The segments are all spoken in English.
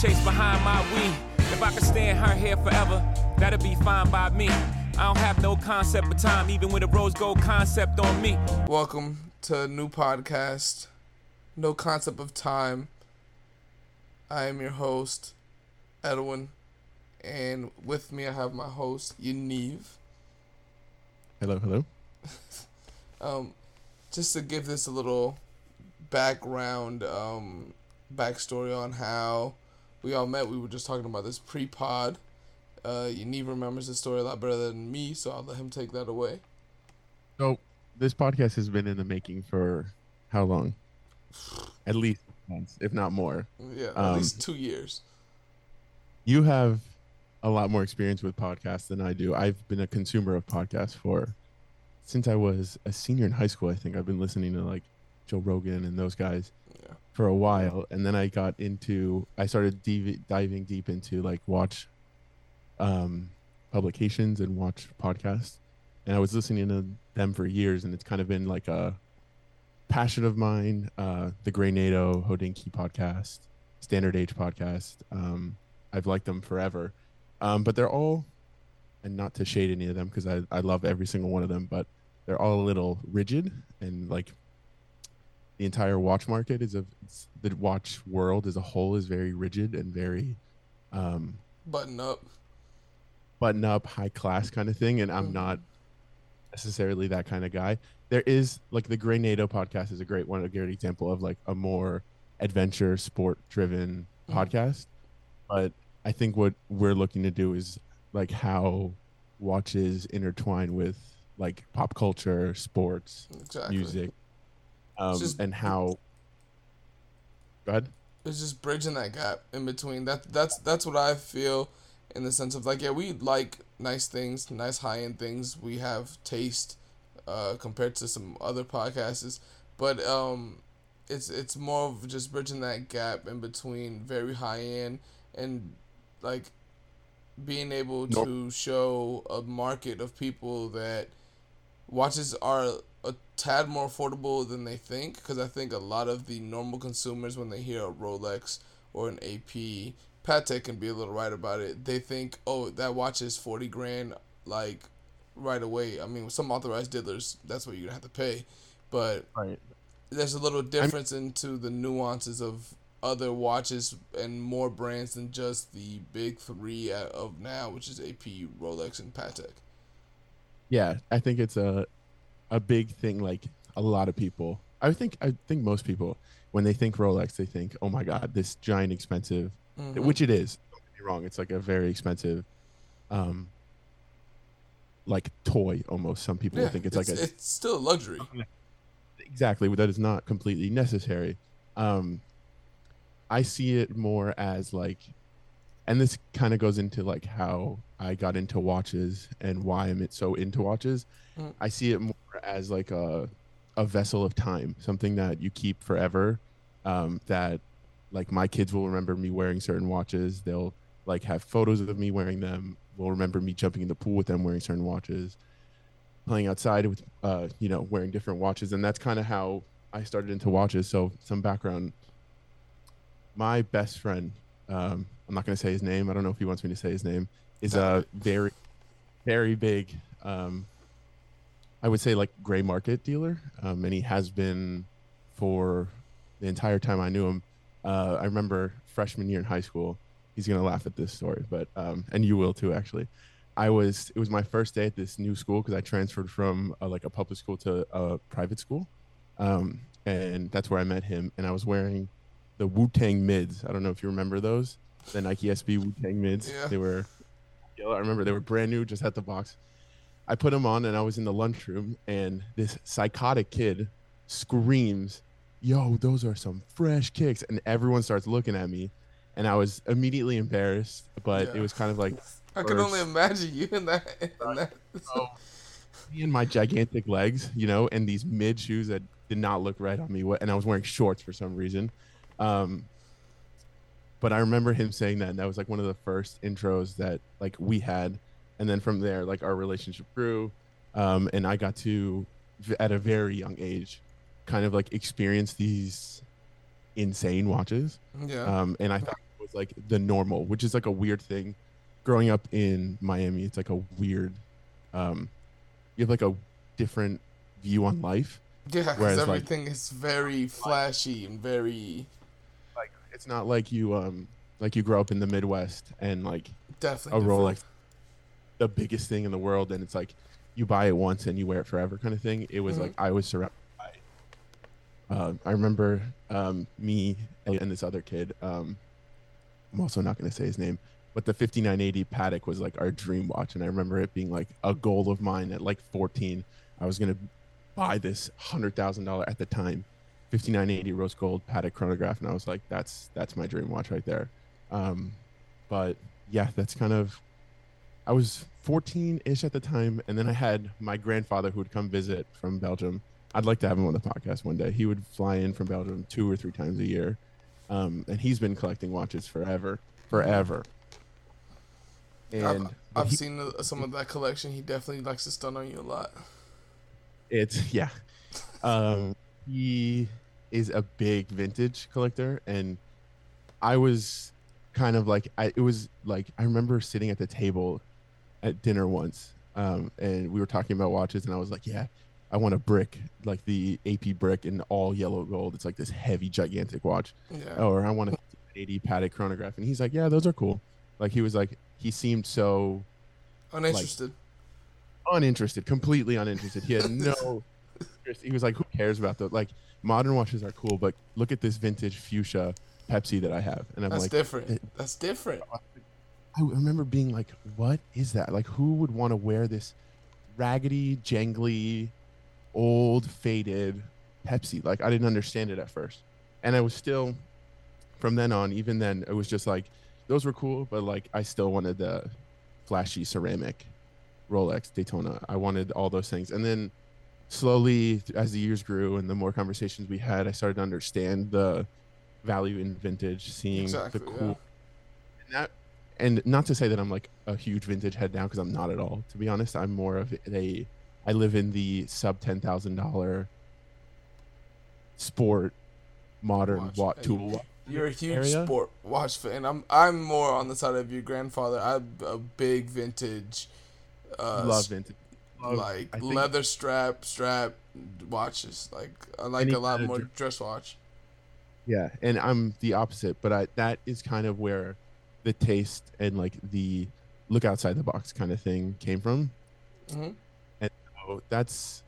chase behind my weed. If I could stay in her hair forever, that'd be fine by me. I don't have no concept of time, even with a rose gold concept on me. Welcome to a new podcast, No Concept of Time. I am your host, Edwin, and with me I have my host, Yaniv. Hello, hello. Um, just to give this a little background, um, backstory on how we all met. We were just talking about this pre-pod. Uh, Yaniv remembers the story a lot better than me, so I'll let him take that away. So this podcast has been in the making for how long? At least months, if not more. Yeah, at Um, least two years. You have a lot more experience with podcasts than I do. I've been a consumer of podcasts for since I was a senior in high school. I think I've been listening to like Joe Rogan and those guys. For a while, and then I got into. I started div- diving deep into like watch um, publications and watch podcasts, and I was listening to them for years, and it's kind of been like a passion of mine. Uh, the Grey NATO podcast, Standard Age podcast. Um, I've liked them forever, um, but they're all, and not to shade any of them because I, I love every single one of them, but they're all a little rigid and like the entire watch market is a the watch world as a whole is very rigid and very um, Button up. button up, high class kind of thing, and I'm Mhm. not necessarily that kind of guy. There is like the Grey NATO podcast is a great one, a great example of like a more adventure sport driven Mhm. podcast. But I think what we're looking to do is like how watches intertwine with like pop culture, sports, Exactly. music, um, just- and how. Go ahead. it's just bridging that gap in between. That that's that's what I feel in the sense of like yeah we like nice things, nice high end things. We have taste uh, compared to some other podcasts, but um, it's it's more of just bridging that gap in between very high end and like being able Nope. to show a market of people that watches are a tad more affordable than they think because I think a lot of the normal consumers when they hear a Rolex or an AP, Patek can be a little right about it. They think, oh, that watch is forty grand, like right away. I mean, with some authorized dealers, that's what you're gonna have to pay, but Right. there's a little difference into the nuances of other watches and more brands than just the big three of now, which is AP, Rolex, and Patek. yeah i think it's a a big thing like a lot of people i think i think most people when they think rolex they think oh my god this giant expensive Mhm. which it is don't get me wrong it's like a very expensive um like toy almost some people yeah, think it's, like a it's still a luxury. exactly but that is not completely necessary um i see it more as like and this kind of goes into like how i got into watches and why i'm so into watches Mm. i see it more as like a a vessel of time something that you keep forever um that like my kids will remember me wearing certain watches. They'll like have photos of me wearing them will remember me jumping in the pool with them wearing certain watches playing outside with uh you know wearing different watches. And that's kind of how i started into watches. So some background. My best friend um i'm not going to say his name. I don't know if he wants me to say his name is a very very big um i would say like gray market dealer um and he has been for the entire time i knew him uh i remember freshman year in high school he's going to laugh at this story but um and you will too actually I was it was my first day at this new school because I transferred from uh, like a public school to a private school, um, and that's where I met him. And I was wearing the Wu Tang mids. I don't know if you remember those, the Nike SB Wu Tang mids. Yeah. They were yellow. I remember they were brand new, just at the box. I put them on, and I was in the lunchroom, and this psychotic kid screams, "Yo, those are some fresh kicks!" And everyone starts looking at me, and I was immediately embarrassed, but Yeah. it was kind of like I can only imagine you in that. In that. me and my gigantic legs, you know, and these mid shoes that did not look right on me. And I was wearing shorts for some reason. Um, but I remember him saying that, and that was like one of the first intros that like we had, and then from there, like our relationship grew, um, and I got to at a very young age, kind of like experience these insane watches Yeah. um, and I thought it was like the normal, which is like a weird thing. Growing up in Miami, it's like a weird. Um, you have like a different view on life. Yeah, because Whereas, like- everything is very flashy and very Like it's not like you um like you grow up in the Midwest and like a definitely Rolex, different. The biggest thing in the world, and it's like you buy it once and you wear it forever kind of thing. It was Mhm. like I was surrounded by. Uh, I remember um, me and this other kid. Um, I'm also not going to say his name, but the 5980 Patek was like our dream watch, and I remember it being like a goal of mine at like 14. I was going to buy this hundred thousand dollar at the time 5980 rose gold Patek chronograph, and I was like, that's that's my dream watch right there. Um, but yeah, that's kind of. I was 14 ish at the time, and then I had my grandfather who would come visit from Belgium. I'd like to have him on the podcast one day. He would fly in from Belgium two or three times a year, um, and he's been collecting watches forever, forever. And I've, I've he- seen some of that collection. He definitely likes to stun on you a lot. it's yeah um he is a big vintage collector and i was kind of like I, it was like i remember sitting at the table at dinner once um and we were talking about watches and i was like yeah i want a brick like the ap brick in all yellow gold it's like this heavy gigantic watch Yeah. or i want a 80 patek chronograph and he's like yeah those are cool like he was like he seemed so Uninterested. uninterested, completely uninterested. He had no interest. He was like, "Who cares about the like modern watches are cool, but look at this vintage fuchsia Pepsi that I have." And I'm That's like, different. That's different. I remember being like, "What is that? Like, who would want to wear this raggedy, jangly, old, faded Pepsi?" Like, I didn't understand it at first, and I was still, from then on, even then, it was just like those were cool, but like I still wanted the flashy ceramic Rolex Daytona. I wanted all those things, and then slowly, as the years grew and the more conversations we had, I started to understand the value in vintage, seeing Exactly. the cool Yeah. and that and not to say that I'm like a huge vintage head now because I'm not at all. To be honest, I'm more of a I live in the sub ten thousand dollar sport modern Watch. wat And tool. You're a huge area? sport watch fan. I'm I'm more on the side of your grandfather. I'm a big vintage, uh, love vintage. Love- like leather strap strap watches. Like I like a lot more dress watch. Yeah, and I'm the opposite, but I that is kind of where the taste and like the look outside the box kind of thing came from. hmm So that's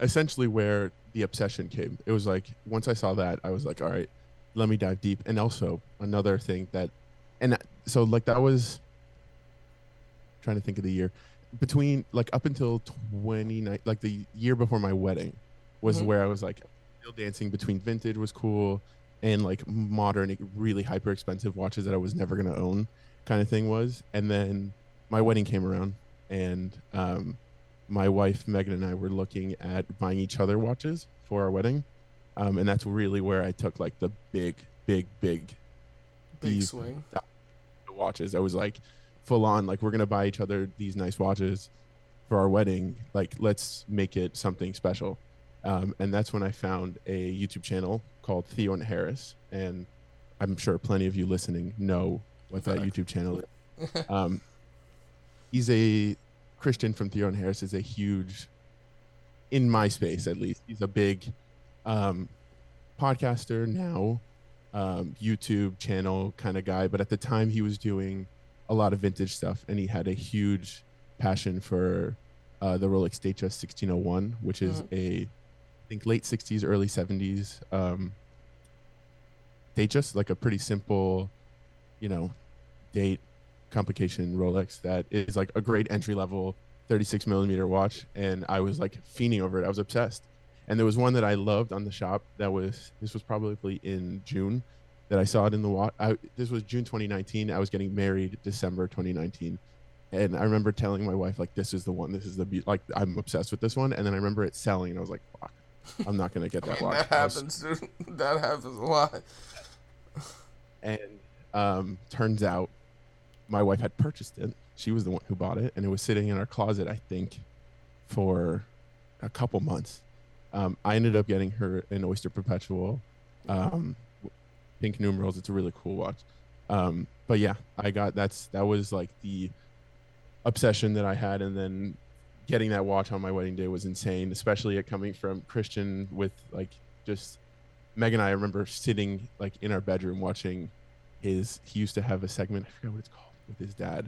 essentially where the obsession came. It was like once I saw that, I was like, all right, let me dive deep. And also another thing that, and so like that was trying to think of the year between like up until 29, like the year before my wedding was Mhm. where I was like still dancing between vintage was cool and like modern, really hyper expensive watches that I was never going to own kind of thing was. And then my wedding came around and, um, my wife Megan and I were looking at buying each other watches for our wedding, um, and that's really where I took like the big, big, big Big swing. watches. I was like full on, like we're gonna buy each other these nice watches for our wedding. Like let's make it something special. Um, and that's when I found a YouTube channel called Theo and Harris, and I'm sure plenty of you listening know what that YouTube channel is. Um, he's a Christian from Theo and Harris is a huge, in my space at least, he's a big um, podcaster now, um, YouTube channel kind of guy. But at the time, he was doing a lot of vintage stuff, and he had a huge passion for uh, the Rolex Datejust 1601, which is a, I think, late 60s, early 70s um, just like a pretty simple, you know, date complication Rolex that is like a great entry level 36 millimeter watch. And I was like fiending over it. I was obsessed. And there was one that I loved on the shop that was, this was probably in June that I saw it in the watch. This was June 2019. I was getting married December 2019. And I remember telling my wife, like, this is the one, this is the, be- like, I'm obsessed with this one. And then I remember it selling and I was like, fuck, I'm not going to get I that mean, watch. that happens, dude. That happens a lot. and um, turns out my wife had purchased it. She was the one who bought it, and it was sitting in our closet, I think, for a couple months. Um, I ended up getting her an Oyster Perpetual, um, pink numerals. It's a really cool watch. Um, but yeah, I got that's that was like the obsession that I had, and then getting that watch on my wedding day was insane, especially it coming from Christian with like just Meg and I. I remember sitting like in our bedroom watching his. He used to have a segment. I forget what it's called with his dad,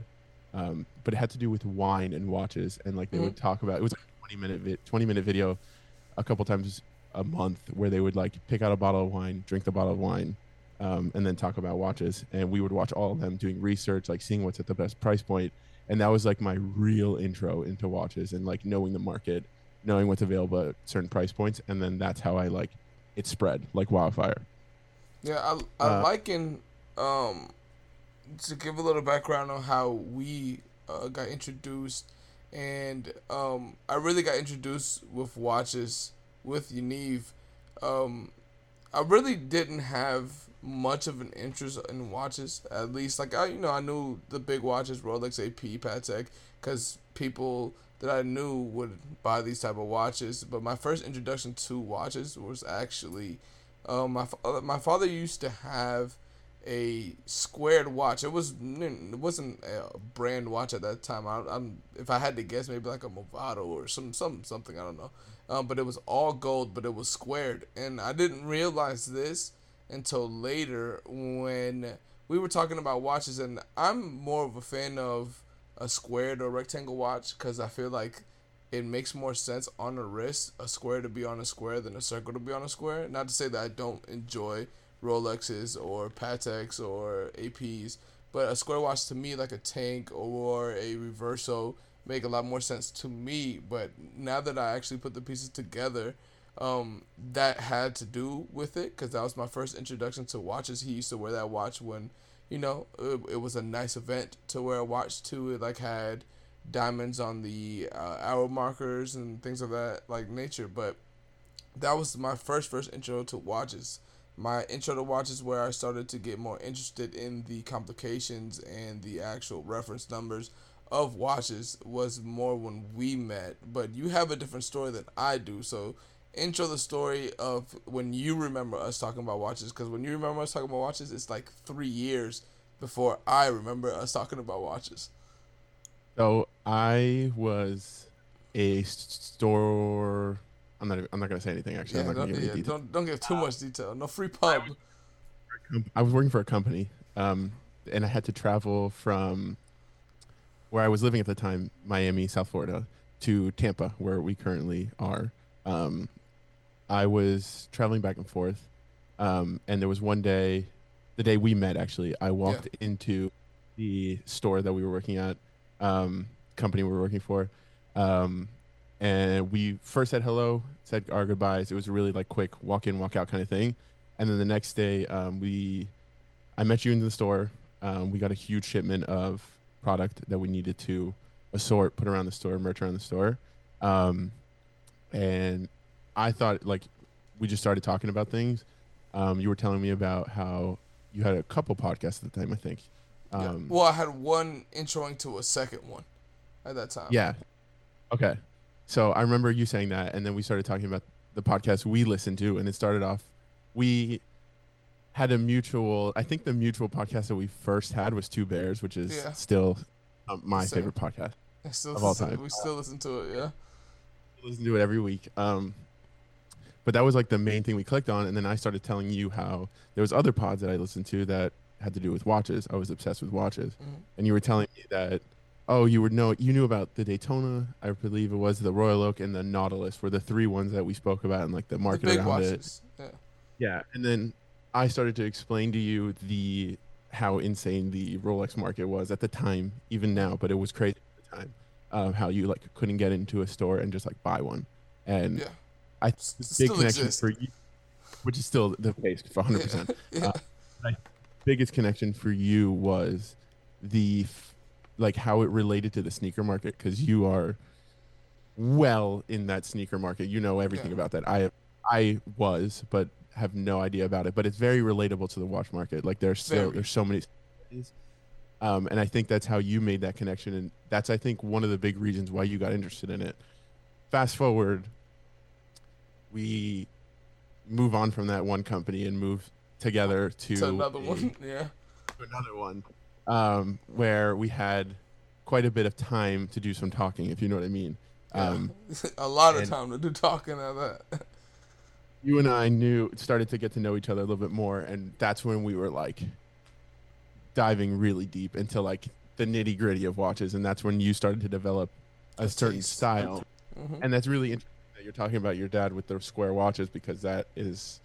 um, but it had to do with wine and watches, and like they would talk about. It was like a twenty minute vi- twenty minute video, a couple times a month where they would like pick out a bottle of wine, drink the bottle of wine, um, and then talk about watches. And we would watch all of them doing research, like seeing what's at the best price point. And that was like my real intro into watches and like knowing the market, knowing what's available at certain price points. And then that's how I like it spread like wildfire. Yeah, I, I Uh, liken um to give a little background on how we uh, got introduced, and um I really got introduced with watches with Yaniv. Um, I really didn't have much of an interest in watches. At least, like I, you know, I knew the big watches, Rolex, AP, Patek, because people that I knew would buy these type of watches. But my first introduction to watches was actually, um, my fa- uh, my father used to have a squared watch. It was it wasn't a brand watch at that time. I, I'm if I had to guess, maybe like a Movado or some some something I don't know. Um, but it was all gold, but it was squared, and I didn't realize this until later when we were talking about watches. And I'm more of a fan of a squared or rectangle watch because I feel like it makes more sense on a wrist a square to be on a square than a circle to be on a square. Not to say that I don't enjoy Rolexes or Pateks or APs, but a square watch to me, like a tank or a reverso, make a lot more sense to me. But now that I actually put the pieces together, um, that had to do with it because that was my first introduction to watches. He used to wear that watch when, you know, it, it was a nice event to wear a watch to. It like had diamonds on the uh, hour markers and things of that like nature. But that was my first first intro to watches. My intro to watches where I started to get more interested in the complications and the actual reference numbers of watches was more when we met. But you have a different story than I do, so intro the story of when you remember us talking about watches because when you remember us talking about watches it's like three years before i remember us talking about watches So I was a store. I'm not. I'm not gonna say anything. Actually, yeah, I'm not don't, give yeah don't, don't give too much detail no free pub I was working for a company, um, and I had to travel from where I was living at the time, Miami, South Florida, to Tampa, where we currently are. Um, I was traveling back and forth, um, and there was one day, the day we met actually, I walked into the store that we were working at, um, company we were working for, um, and we first said hello, said our goodbyes. It was a really like quick walk in, walk out kind of thing, and then the next day, um, we, I met you in the store. Um, we got a huge shipment of product that we needed to assort, put around the store, merch around the store. Um, and I thought like we just started talking about things. Um, you were telling me about how you had a couple podcasts at the time, I think. Yeah. Um, well i had one introing to a second one at that time yeah. Okay. So I remember you saying that, and then we started talking about the podcast we listened to, and it started off. We had a mutual. I think the mutual podcast that we first had was Two Bears, which is Yeah. still um, my Same. favorite podcast. Of all time. we still listen to it yeah listen to it every week. Um, but that was like the main thing we clicked on, and then I started telling you how there was other pods that I listened to that had to do with watches. I was obsessed with watches, Mhm. and you were telling me that oh, you would know you knew about the Daytona, I believe it was the Royal Oak and the Nautilus were the three ones that we spoke about and like the the market big around it. watches yeah Yeah, and then I started to explain to you the how insane the Rolex market was at the time, even now, but it was crazy at the time. Um, how you like couldn't get into a store and just like buy one, and yeah I big connection exists. for you, which is still the case for 100. percent yeah. Biggest connection for you was the like how it related to the sneaker market because you are well in that sneaker market. You know everything Yeah. about that. I I was, but have no idea about it. But it's very relatable to the watch market. Like there's so there's so many. Um, and I think that's how you made that connection, and that's I think one of the big reasons why you got interested in it. Fast forward, we move on from that one company and move together to to another a- one yeah another one um, where we had quite a bit of time to do some talking, if you know what I mean. Um, a lot of time to do talking of that. you and I knew started to get to know each other a little bit more, and that's when we were like diving really deep into like the nitty gritty of watches, and that's when you started to develop a A certain taste. style, Mhm. and that's really interesting you're talking about your dad with the square watches because that is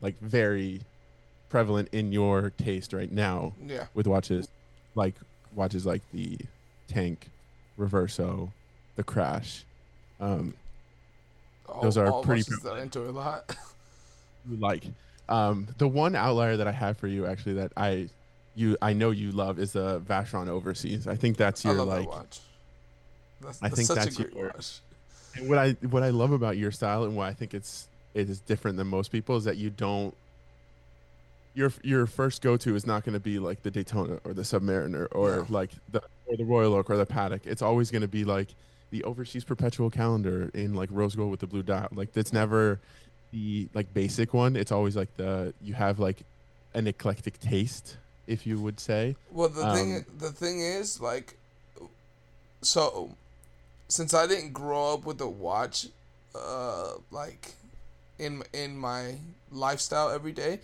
like very prevalent in your taste right now Yeah. with watches like watches like the Tank, Reverso, the Crash. Um, All, Those are all pretty I enjoy a lot. you like. Um, the one outlier that I have for you actually that I you I know you love is the Vacheron Overseas. I think that's I your like that watch. That's, I that's think such that's a great your- watch. What I what I love about your style and why I think it's it is different than most people is that you don't your your first go to is not going to be like the Daytona or the Submariner or No. like the or the Royal Oak or the Patek. It's always going to be like the Overseas Perpetual Calendar in like rose gold with the blue dot. Like that's never the like basic one. It's always like the you have like an eclectic taste, if you would say. Well, the thing Um, the thing is like, so since I didn't grow up with a watch, uh, like in in my lifestyle every day,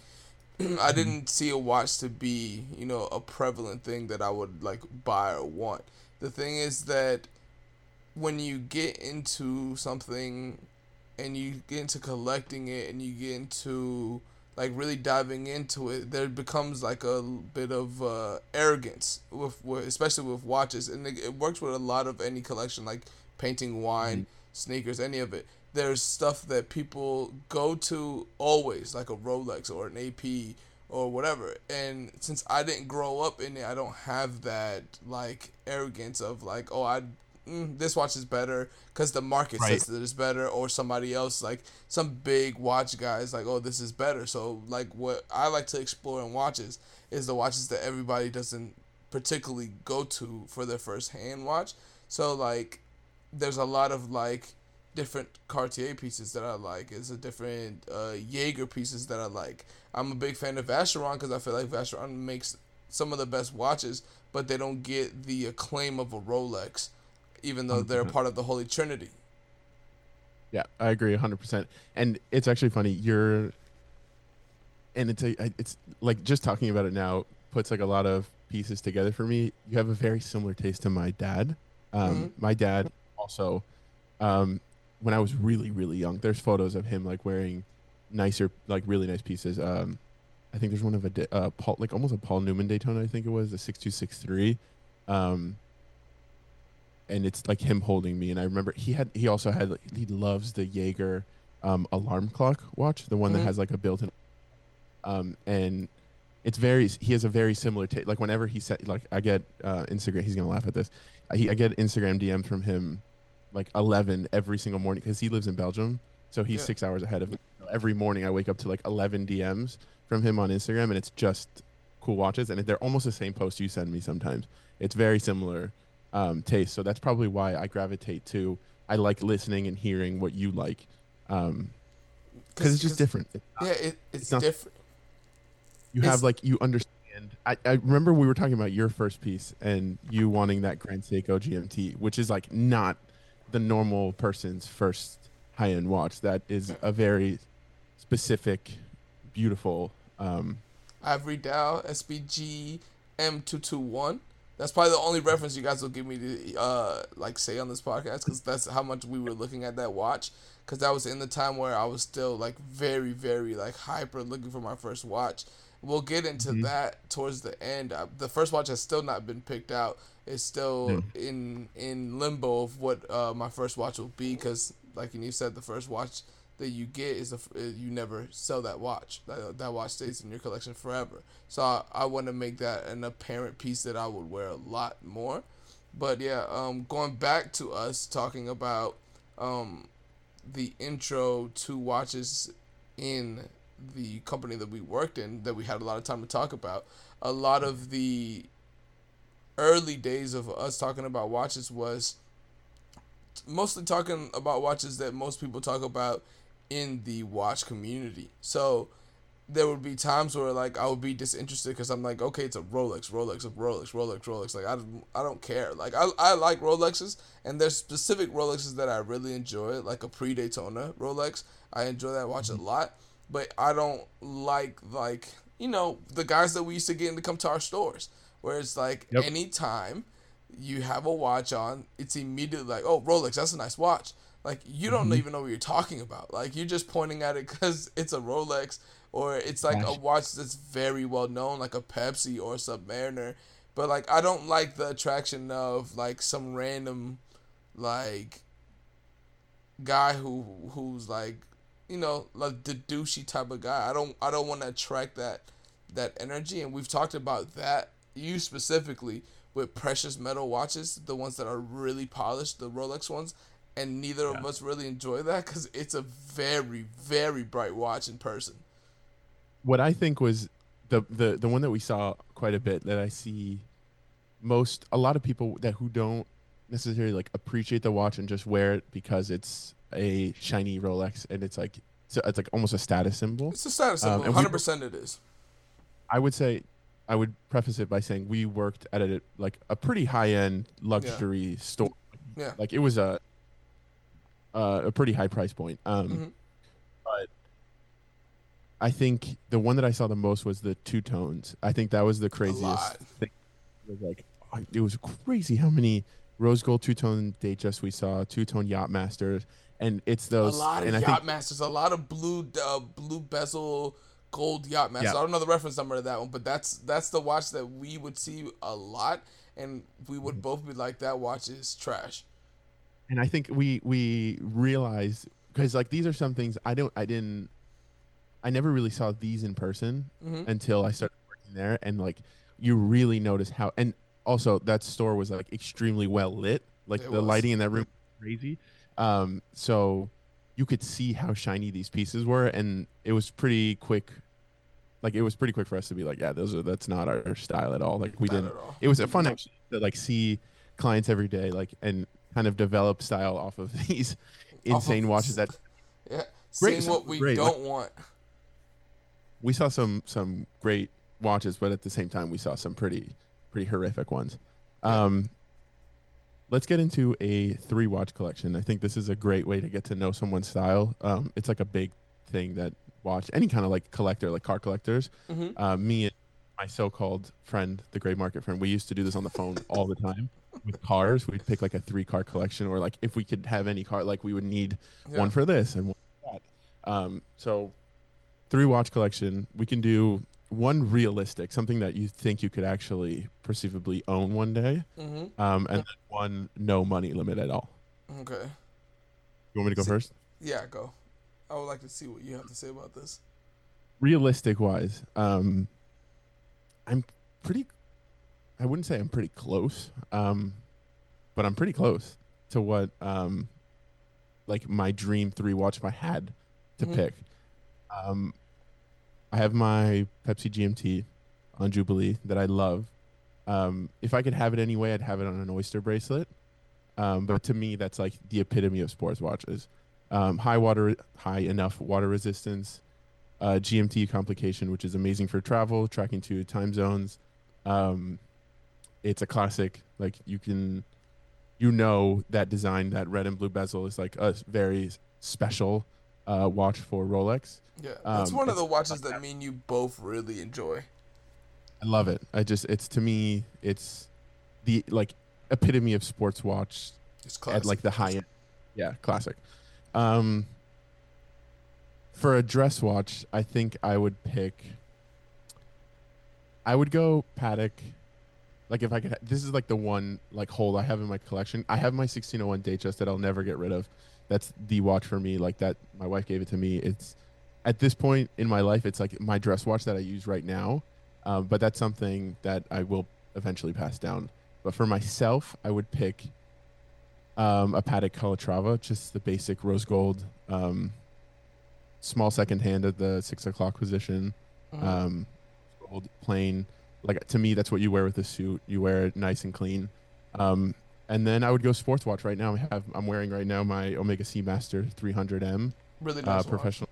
I didn't see a watch to be you know a prevalent thing that I would like buy or want. The thing is that when you get into something and you get into collecting it and you get into like really diving into it, there becomes like a bit of uh, arrogance with, with especially with watches, and it, it works with a lot of any collection, like painting, wine, sneakers, any of it. There's stuff that people go to always, like a Rolex or an AP or whatever. And since I didn't grow up in it, I don't have that like arrogance of like, oh, I mm, this watch is better because the market Right. says that it's better, or somebody else like some big watch guys like, oh, this is better. So like what I like to explore in watches is the watches that everybody doesn't particularly go to for their first hand watch. So like there's a lot of like different Cartier pieces that I like. There's a different uh, Jaeger pieces that I like. I'm a big fan of Vacheron because I feel like Vacheron makes some of the best watches, but they don't get the acclaim of a Rolex, even though they're 100%. part of the Holy Trinity. Yeah, I agree 100%. And it's actually funny. You're and it's a, it's like just talking about it now puts like a lot of pieces together for me. You have a very similar taste to my dad. Um, Mhm. my dad also um, when I was really really young, there's photos of him like wearing nicer like really nice pieces. Um, I think there's one of a uh, Paul like almost a Paul Newman Daytona I think it was, a 6263. Um and it's like him holding me and i remember he had he also had like, he loves the jaeger um alarm clock watch the one Mhm. that has like a built-in um and it's very he has a very similar taste like whenever he said like i get uh instagram he's gonna laugh at this I, he, I get instagram dms from him like 11 every single morning because he lives in belgium so he's Yeah. six hours ahead of me every morning i wake up to like 11 dms from him on instagram and it's just cool watches and they're almost the same post you send me sometimes it's very similar um, taste. So that's probably why I gravitate to. I like listening and hearing what you like, um, because it's just different. It's not- Yeah, it, it's, not- different. You it's- have like you understand. I, I remember we were talking about your first piece and you wanting that Grand Seiko GMT, which is like not the normal person's first high end watch. That is a very specific, beautiful. Um, Ivory Dow SBG M221. That's probably the only reference you guys will give me to uh like say on this podcast because that's how much we were looking at that watch because that was in the time where I was still like very very like hyper looking for my first watch. We'll get into Mhm. that towards the end. Uh, the first watch has still not been picked out. It's still in in limbo of what uh, my first watch will be because like you said, the first watch that you get is a, you never sell that watch. That, that watch stays in your collection forever. So I, I want to make that an apparent piece that I would wear a lot more. But yeah, um, going back to us talking about um, the intro to watches in the company that we worked in that we had a lot of time to talk about. A lot of the early days of us talking about watches was mostly talking about watches that most people talk about in the watch community. So there would be times where like I would be disinterested because I'm like, okay, it's a Rolex, Rolex, a Rolex, Rolex, Rolex. Like I don't, I don't care. Like I, I like Rolexes, and there's specific Rolexes that I really enjoy, like a pre Daytona Rolex. I enjoy that watch a mm-hmm. lot, but I don't like like you know the guys that we used to get in to come to our stores, where it's like Yep. anytime you have a watch on, it's immediately like, oh Rolex, that's a nice watch. Like you don't mm-hmm. even know what you're talking about. Like you're just pointing at it because it's a Rolex or it's like a watch that's very well known, like a Pepsi or a Submariner. But like I don't like the attraction of like some random like guy who who's like you know like the douchey type of guy. I don't I don't want to attract that that energy. And we've talked about that you specifically with precious metal watches, the ones that are really polished, the Rolex ones. And neither of us really enjoy that because it's a very, very bright watch in person. what I think was the the the one that we saw quite a bit that I see most a lot of people that who don't necessarily like appreciate the watch and just wear it because it's a shiny Rolex and it's like so it's like almost a status symbol. It's a status Um, symbol. and we- Hundred percent, it is. I would say I would preface it by saying we worked at a like a pretty high end luxury store. Yeah. Like it was a uh, a pretty high price point. Um, Mhm. But I think the one that I saw the most was the two tones. I think that was the craziest thing. It was like it was crazy how many rose gold two tone Datejust we saw, two tone yacht masters, and it's those. a lot of yacht think masters, a lot of blue, uh, blue bezel, gold yacht masters. Yeah. I don't know the reference number to that one, but that's that's the watch that we would see a lot, and we would Mm-hmm. both be like, "That watch is trash." And I think we we realized because like these are some things I don't I didn't I never really saw these in person Mhm. until I started working there and like you really notice how and also that store was like extremely well lit. Like It the was. lighting in that room was crazy. Um so you could see how shiny these pieces were and it was pretty quick like it was pretty quick for us to be like yeah those are that's not our style at all. Like we Not didn't it was a fun actually to like see clients every day like and kind of develop style off of these Off of- insane watches that Yeah, Great, seeing what we great, don't want. we saw some some great watches but at the same time we saw some pretty pretty horrific ones. Um let's get into a three watch collection. I think this is a great way to get to know someone's style. Um it's like a big thing that watch any kind of like collector like car collectors hmm uh, me and my so-called friend, the gray market friend, we used to do this on the phone all the time with cars. We'd pick like a three-car collection, or like if we could have any car, like we would need Yeah. one for this and one for that. Um, so three watch collection. We can do one realistic, something that you think you could actually perceivably own one day, hmm um, and then one no money limit at all. Okay. You want me to go See- first? Yeah, go. I would like to see what you have to say about this. realistic wise, um, I'm pretty. I wouldn't say I'm pretty close, um, but I'm pretty close to what um, like my dream three watch if I had to Mhm. pick. Um, I have my Pepsi GMT on Jubilee that I love. Um, if I could have it anyway, I'd have it on an oyster bracelet. Um, but to me, that's like the epitome of sports watches. Um, high water, high enough water resistance, uh, GMT complication, which is amazing for travel, tracking to time zones. Um, it's a classic. Like you can, you know, that design, that red and blue bezel is like a very special uh, watch for Rolex. Yeah, that's Um, one of the watches that me and you both really enjoy. I love it. I just, it's to me, it's the like epitome of sports watch It's classic. at like the high end. Yeah, classic. Um, for a dress watch, I think I would pick. I would go Patek. Like if I could, ha- this is like the one like hold I have in my collection. I have my 1601 Datejust that I'll never get rid of. That's the watch for me. Like that, my wife gave it to me. It's at this point in my life, it's like my dress watch that I use right now. Um, but that's something that I will eventually pass down. But for myself, I would pick um, a Patek Calatrava, just the basic rose gold, um, small second hand at the six o'clock position, Mhm. um, gold plain. Like to me, that's what you wear with a suit. You wear it nice and clean. Um, and then I would go sports watch right now. I have I'm wearing right now my Omega Seamaster 300M really uh, nice watch. professional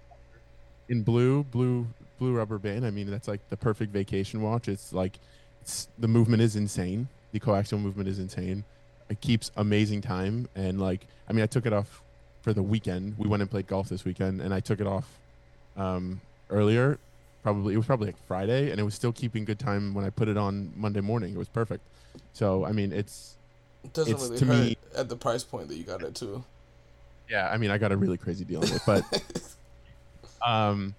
in blue, blue Blue Rubber Band. I mean, that's like the perfect vacation watch. It's like it's the movement is insane. The coaxial movement is insane. It keeps amazing time and like I mean, I took it off for the weekend. We went and played golf this weekend, and I took it off um, earlier. Probably it was probably like Friday, and it was still keeping good time when I put it on Monday morning. It was perfect. So I mean, it's It doesn't It's, really to hurt me- at the price point that you got it too. yeah. I mean, I got a really crazy deal on it, but um,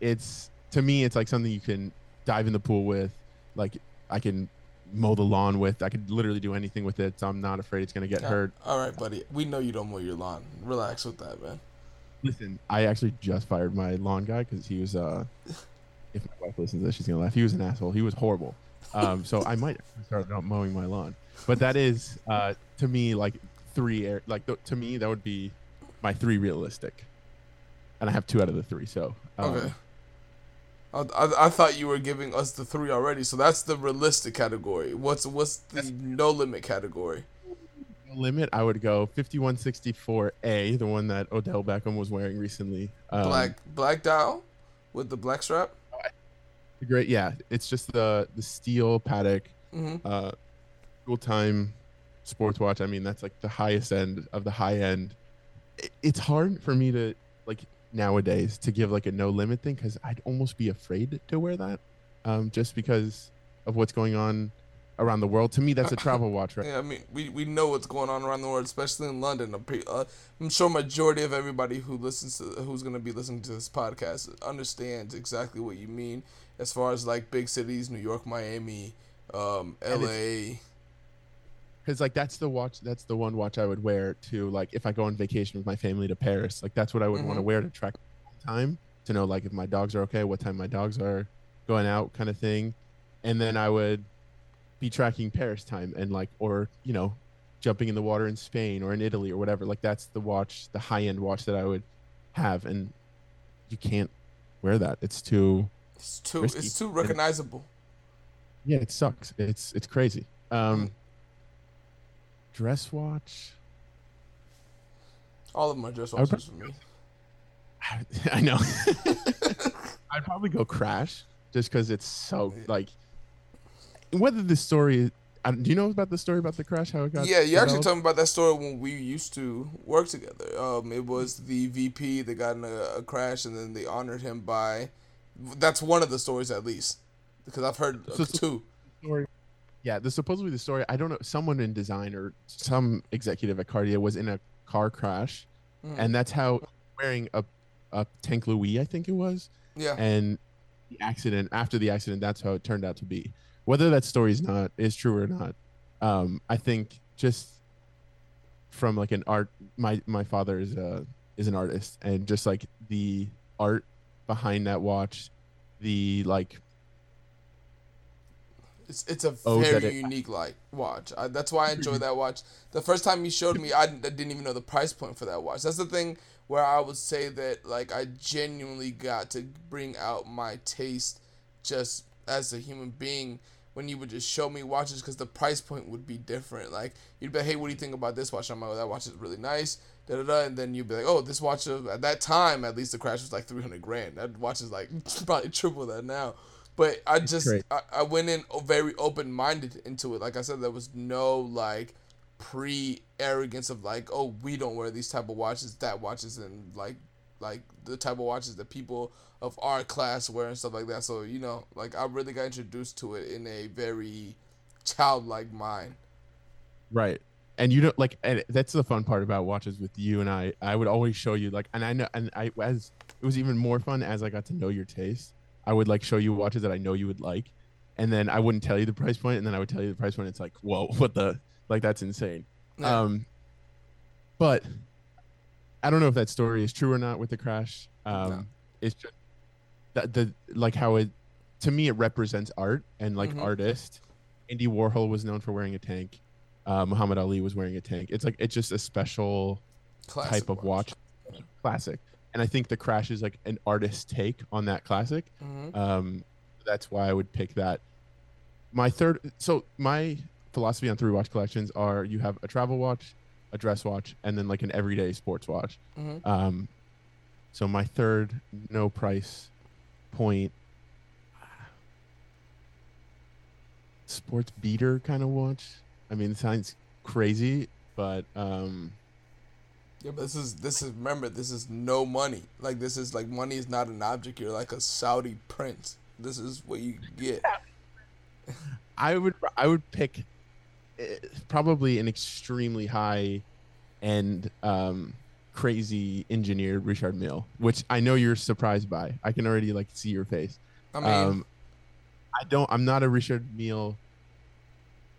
it's to me, it's like something you can dive in the pool with. Like I can mow the lawn with. I could literally do anything with it. So I'm not afraid it's gonna get hurt. All right, buddy. We know you don't mow your lawn. Relax with that, man. Listen, I actually just fired my lawn guy because he was uh if my wife listens to this, she's gonna laugh. He was an asshole. He was horrible. Um, so I might start not mowing my lawn. But that is uh to me like three air like th- to me that would be my three realistic. And I have two out of the three, so um, Okay. I, I, I thought you were giving us the three already, so that's the realistic category. What's what's the no limit category? limit I would go 5164A, the one that Odell Beckham was wearing recently. Um, Black black dial with the black strap. Great yeah, it's just the the steel patek hmm uh full time sports watch. I mean that's like the highest end of the high end. It, it's hard for me to like nowadays to give like a no limit thing because i'd almost be afraid to wear that um just because of what's going on around the world. To me that's a travel watch right? Yeah, I mean, we, we know what's going on around the world, especially in London. I'm, uh, I'm sure majority of everybody who listens to who's gonna be listening to this podcast understands exactly what you mean as far as like big cities, New York, Miami, um, L.A. because like that's the watch that's the one watch i would wear to like if i go on vacation with my family to paris. Like that's what i would want to wear to track time to know like if my dogs are okay what time my dogs are going out kind of thing. And then i would be tracking paris time and like or you know jumping in the water in spain or in italy or whatever like that's the watch the high end watch that i would have and you can't wear that it's too It's too Risky. it's too recognizable. yeah it sucks it's it's crazy um dress watch All of my dress I watches for me. I know. I'd probably go Crash just because it's so like. Whether the story, do you know about the story about the Crash? How it got? Yeah, you actually developed? told me about that story when we used to work together. Um, it was the VP that got in a, a crash, and then they honored him by. That's one of the stories, at least, because I've heard of So- two. story. Yeah, the supposedly the story. I don't know. Someone in design or some executive at Cartier was in a car crash, Mhm. and that's how wearing a a Tank Louis, I think it was, Yeah, and the accident after the accident that's how it turned out to be. Whether that story is not is true or not um i think just from like an art my my father is a is an artist and just like the art behind that watch the like it's it's a Oh, very it- unique like watch. I, that's why I enjoy that watch. The first time you showed me, I, didn't- I didn't even know the price point for that watch. That's the thing where I would say that like I genuinely got to bring out my taste just as a human being when you would just show me watches because the price point would be different. Like you'd be like, hey, what do you think about this watch? I'm like, oh, that watch is really nice. Da, da, da. And then you'd be like, oh, this watch of, at that time at least the crash was like 300 grand. That watch is like probably triple that now. But I just. I, I went in very open minded into it. Like I said, there was no like pre arrogance of like, oh, we don't wear these type of watches, that watches, and like like the type of watches that people of our class wear and stuff like that. So you know, like I really got introduced to it in a very childlike mind. right and you don't like and that's the fun part about watches with you and i i would always show you like and i know and i as it was even more fun as i got to know your taste i would like show you watches that i know you would like and then i wouldn't tell you the price point and then i would tell you the price point it's like whoa what the like that's insane. Yeah. um but i don't know if that story is true or not with the crash. Um No. it's just the, the like how it to me it represents art and like Mhm. artist. Andy warhol was known for wearing a tank. Uh, muhammad ali was wearing a tank. It's like it's just a special Classic type of watch. Classic and I think the crash is like an artist take on that classic. Mm-hmm. Um, that's why I would pick that. My third, so my philosophy on three watch collections are you have a travel watch, a dress watch, and then like an everyday sports watch. Mm-hmm. Um, so my third no price point sports beater kind of watch. I mean, it sounds crazy, but um, yeah, but this is this is remember this is no money. Like this is like money is not an object. You're like a Saudi prince. This is what you get. I would I would pick eh, probably an extremely high end um crazy engineered Richard Mille, which I know you're surprised by. I can already like see your face. I mean, um I don't I'm not a Richard Mille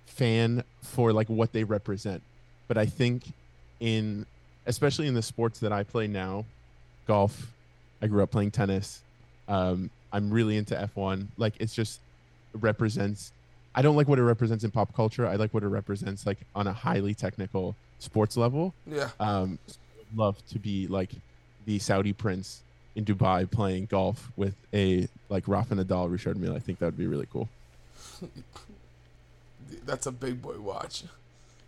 fan for like what they represent. But I think in especially in the sports that I play now, golf, I grew up playing tennis. Um, I'm really into F1. Like it's just represents I don't like what it represents in pop culture. I like what it represents like on a highly technical sports level. yeah. Um, so I would love to be like the Saudi prince in Dubai playing golf with a like Rafa Nadal, Richard Mille. I think that would be really cool. That's a big boy watch.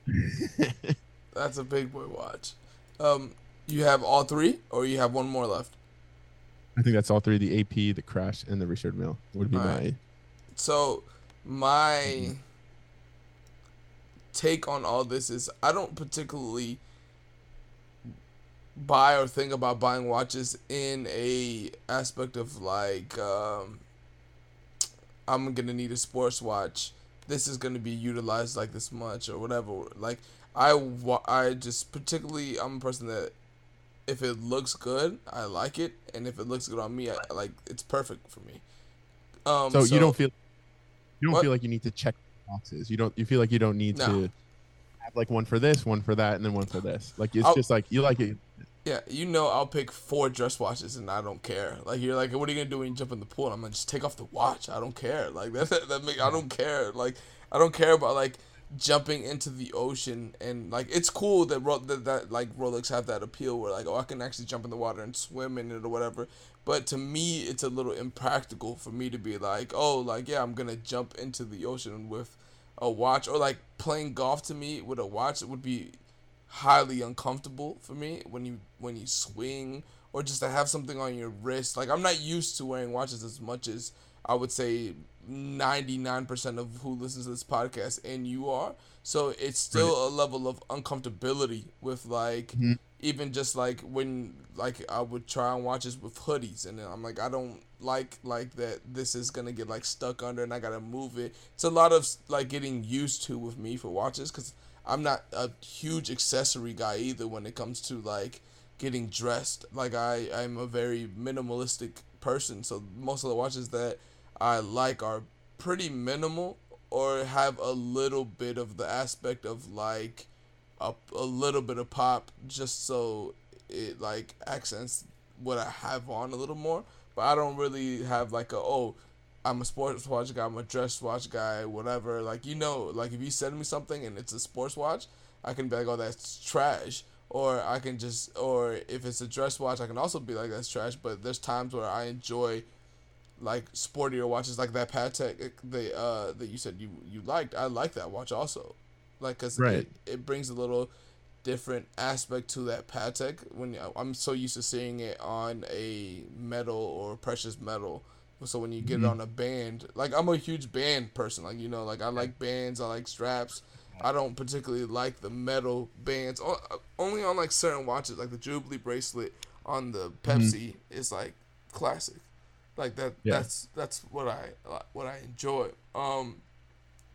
That's a big boy watch. Um, you have all three, or you have one more left. I think that's all three: the AP, the Crash, and the Richard Mille would be All my. right. So my take on all this is I don't particularly buy or think about buying watches in a aspect of like um, I'm gonna need a sports watch. This is gonna be utilized like this much or whatever. Like I wa- I just particularly I'm a person that if it looks good, I like it, and if it looks good on me, I like it's perfect for me. Um, So, you don't feel you don't What? feel like you need to check boxes. You don't. You feel like you don't need No. to have like one for this, one for that, and then one for this. Like it's I'll- just like you like it. Yeah, you know I'll pick four dress watches and I don't care. Like you're like, what are you gonna do when you jump in the pool? And I'm gonna just take off the watch. I don't care. Like that that, that make, I don't care. Like I don't care about like jumping into the ocean and like it's cool that Ro- that, that like Rolex have that appeal where like oh I can actually jump in the water and swim in it or whatever. But to me, it's a little impractical for me to be like, oh, like yeah, I'm gonna jump into the ocean with a watch or like playing golf to me with a watch it would be highly uncomfortable for me when you when you swing or just to have something on your wrist. Like I'm not used to wearing watches as much as I would say 99% of who listens to this podcast and you are. So it's still a level of uncomfortability with like mm-hmm. even just like when like I would try on watches with hoodies and then I'm like I don't like like that this is gonna get like stuck under and I gotta move it. It's a lot of like getting used to with me for watches because I'm not a huge accessory guy either when it comes to like getting dressed. Like I I'm a very minimalistic person, so most of the watches that I like are pretty minimal or have a little bit of the aspect of like a, a little bit of pop just so it like accents what I have on a little more. But I don't really have like a oh I'm a sports watch guy, I'm a dress watch guy, whatever. Like you know, like if you send me something and it's a sports watch, I can be like, oh that's trash. Or I can just or if it's a dress watch I can also be like that's trash. But there's times where I enjoy like sportier watches like that Patek the uh that you said you you liked. I like that watch also. Like cuz Right. it, it brings a little different aspect to that Patek when uh, I'm so used to seeing it on a metal or precious metal. So when you get it mm-hmm. on a band, like I'm a huge band person, like you know, like I like bands, I like straps. I don't particularly like the metal bands. Uh, only on like certain watches, like the Jubilee bracelet on the mm-hmm. Pepsi is like classic. Like that. Yeah. That's that's what I what I enjoy. Um,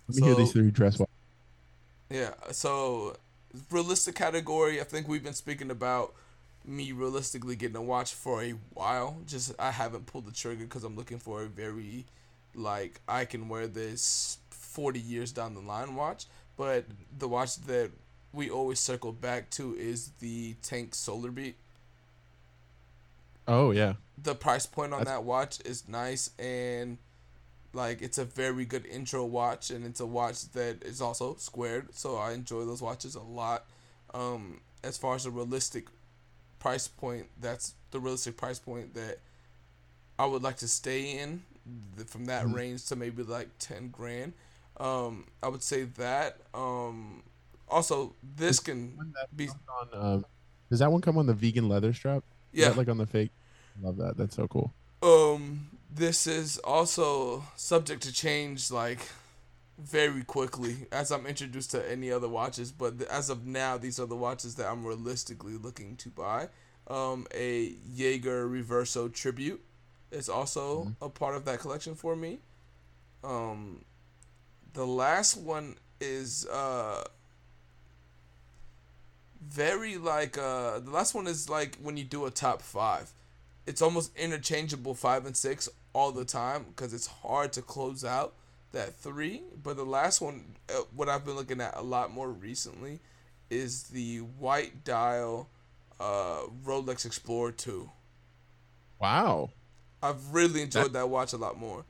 Let me hear these three dress watches. yeah. So realistic category. I think we've been speaking about me realistically getting a watch for a while. Just I haven't pulled the trigger because I'm looking for a very like I can wear this 40 years down the line watch. But the watch that we always circle back to is the Tank Solar Beat. Oh yeah, The price point on That's- that watch is nice and like it's a very good intro watch and it's a watch that is also squared so i enjoy those watches a lot um as far as the realistic price point that's the realistic price point that i would like to stay in the, from that Mhm. range to maybe like 10 grand um i would say that um also this can be on, um, does that one come on the vegan leather strap? Yeah like on the fake. Love that. That's so cool. Um, this is also subject to change like very quickly as I'm introduced to any other watches. But th- as of now, these are the watches that I'm realistically looking to buy. Um, a Jaeger Reverso Tribute is also Mm-hmm. a part of that collection for me. Um, the last one is uh very like uh the last one is like when you do a top five it's almost interchangeable five and six all the time because it's hard to close out that three but the last one uh, what i've been looking at a lot more recently is the white dial uh rolex explorer 2 Wow. i've really enjoyed That- that watch a lot more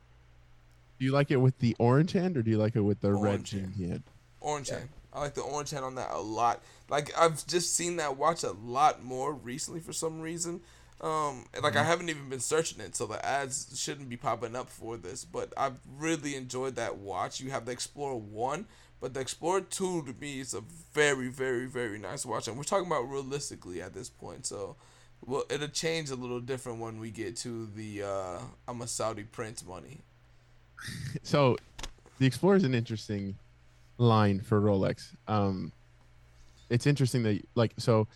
Do you like it with the orange hand or do you like it with the red Orange GMT hand? orange hand. I like the orange hand on that a lot. Like I've just seen that watch a lot more recently for some reason. Um, like I haven't even been searching it, so the ads shouldn't be popping up for this. But I've really enjoyed that watch. You have the Explorer One, but the Explorer Two to me is a very, very, very nice watch, and we're talking about realistically at this point. So, well, it'll change a little different when we get to the uh, I'm a Saudi prince money. So, the Explorer is an interesting line for Rolex. Um, it's interesting that like so,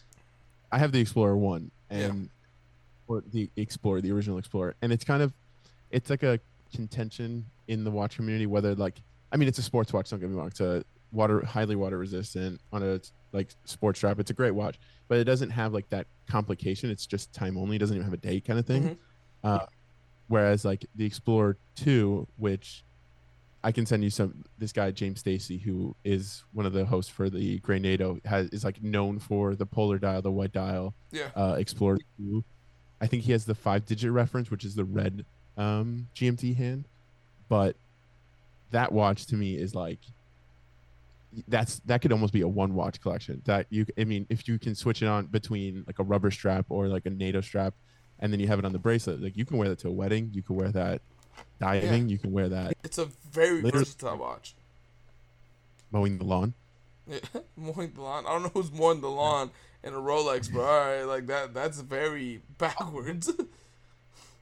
I have the Explorer one and or the Explorer, the original Explorer, and it's kind of it's like a contention in the watch community whether like I mean it's a sports watch. Don't get me wrong. It's a water highly water resistant on a like sports strap. It's a great watch, but it doesn't have like that complication. It's just time only. It doesn't even have a date kind of thing. Mhm. Uh, whereas like the Explorer two, which I can send you some. This guy James Stacy, who is one of the hosts for the Grey NATO, has is like known for the polar dial, the white dial, Yeah. uh, Explorer two. I think he has the five digit reference, which is the red um, GMT hand. But that watch to me is like that's that could almost be a one watch collection. That you, I mean, if you can switch it on between like a rubber strap or like a NATO strap, and then you have it on the bracelet, like you can wear that to a wedding. You can wear that diving. You can wear that It's a very Later- versatile watch. mowing the lawn. Yeah, mowing the lawn. I don't know who's mowing the lawn in a Rolex, but all right, like that. That's very backwards.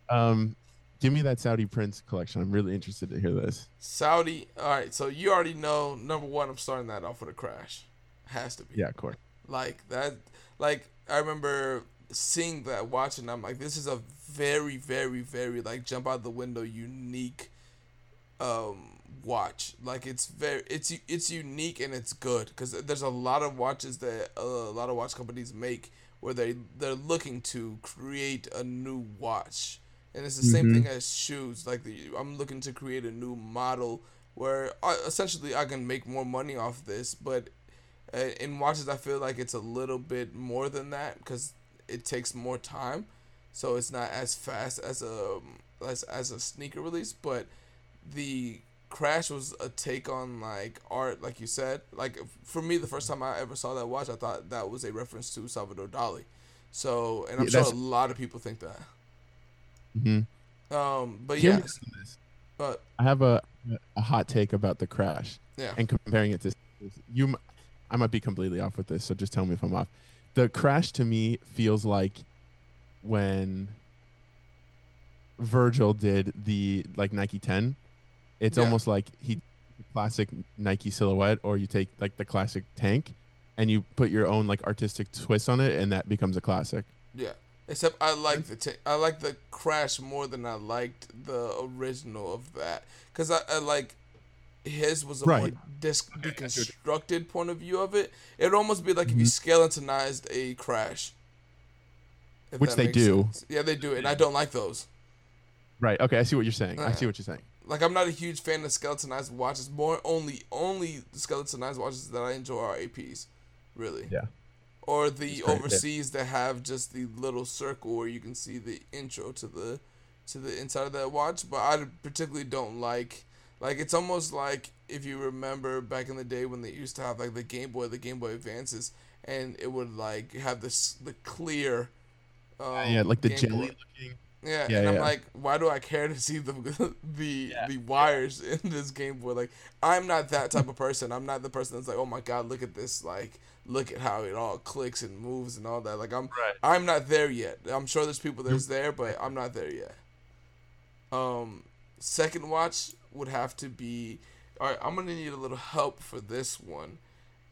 Um, give me that Saudi Prince collection. I'm really interested to hear this. Saudi. All right, so you already know. Number one, I'm starting that off with a crash. Has to be. Yeah, of course. Like that. Like I remember seeing that watch, and I'm like, this is a very, very, very like jump out the window unique um watch. Like it's very it's it's unique and it's good. Because there's a lot of watches that uh, a lot of watch companies make where they they're looking to create a new watch. And it's the same Mhm. thing as shoes. Like the, i'm looking to create a new model where I, essentially i can make more money off this but uh, in watches i feel like it's a little bit more than that because it takes more time so it's not as fast as a as, as a sneaker release but the crash was a take on like art like you said. Like for me the first time i ever saw that watch i thought that was a reference to salvador dali. So and i'm Yeah, sure a lot of people think that. Hmm um but yes. But I have a a hot take about the crash yeah. and comparing it to you. I might be completely off with this, so just tell me if I'm off. The crash to me feels like when Virgil did the like Nike 10. It's Yeah. almost like he classic Nike silhouette, or you take like the classic tank and you put your own like artistic twist on it, and that becomes a classic. Yeah. Except I like the t- I like the crash more than I liked the original of that because I, I like his was a more Right. dis- deconstructed point of view of it. It would almost be like if you skeletonized a crash. Mm-hmm. Which they do. sense. Yeah, they do, and I don't like those. Right. Okay. I see what you're saying. I Uh, see what you're saying. Like I'm not a huge fan of skeletonized watches. More only only skeletonized watches that I enjoy are APs, really. Yeah. Or the That's great, overseas that have just the little circle where you can see the intro to the to the inside of that watch. But I particularly don't like like it's almost like if you remember back in the day when they used to have like the Game Boy, the Game Boy Advances, and it would like have this the clear. Um, yeah, like the Game jelly Boy. looking. Yeah, Yeah, and I'm like, why do I care to see the the the wires in this Game Boy? Like, I'm not that type of person. I'm not the person that's like, oh my god, look at this, like, look at how it all clicks and moves and all that. Like, I'm Right. I'm not there yet. I'm sure there's people that's there, but I'm not there yet. Um, second watch would have to be. All right, I'm gonna need a little help for this one.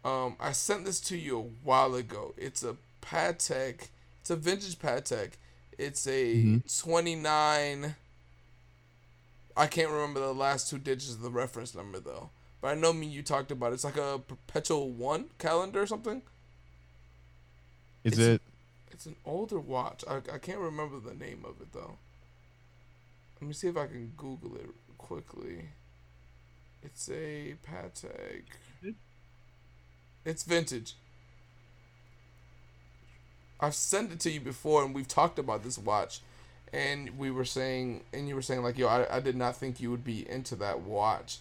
Um, I sent this to you a while ago. It's a Patek. It's a vintage Patek. It's a Mhm. 29. I can't remember the last two digits of the reference number though. But I know me you talked about it. It's like a perpetual one calendar or something. Is It's- it? It's an older watch. I, I can't remember the name of it though. Let me see if I can Google it quickly. It's a Patek. It's vintage. I've sent it to you before, and we've talked about this watch, and we were saying, and you were saying like, yo, I, I did not think you would be into that watch.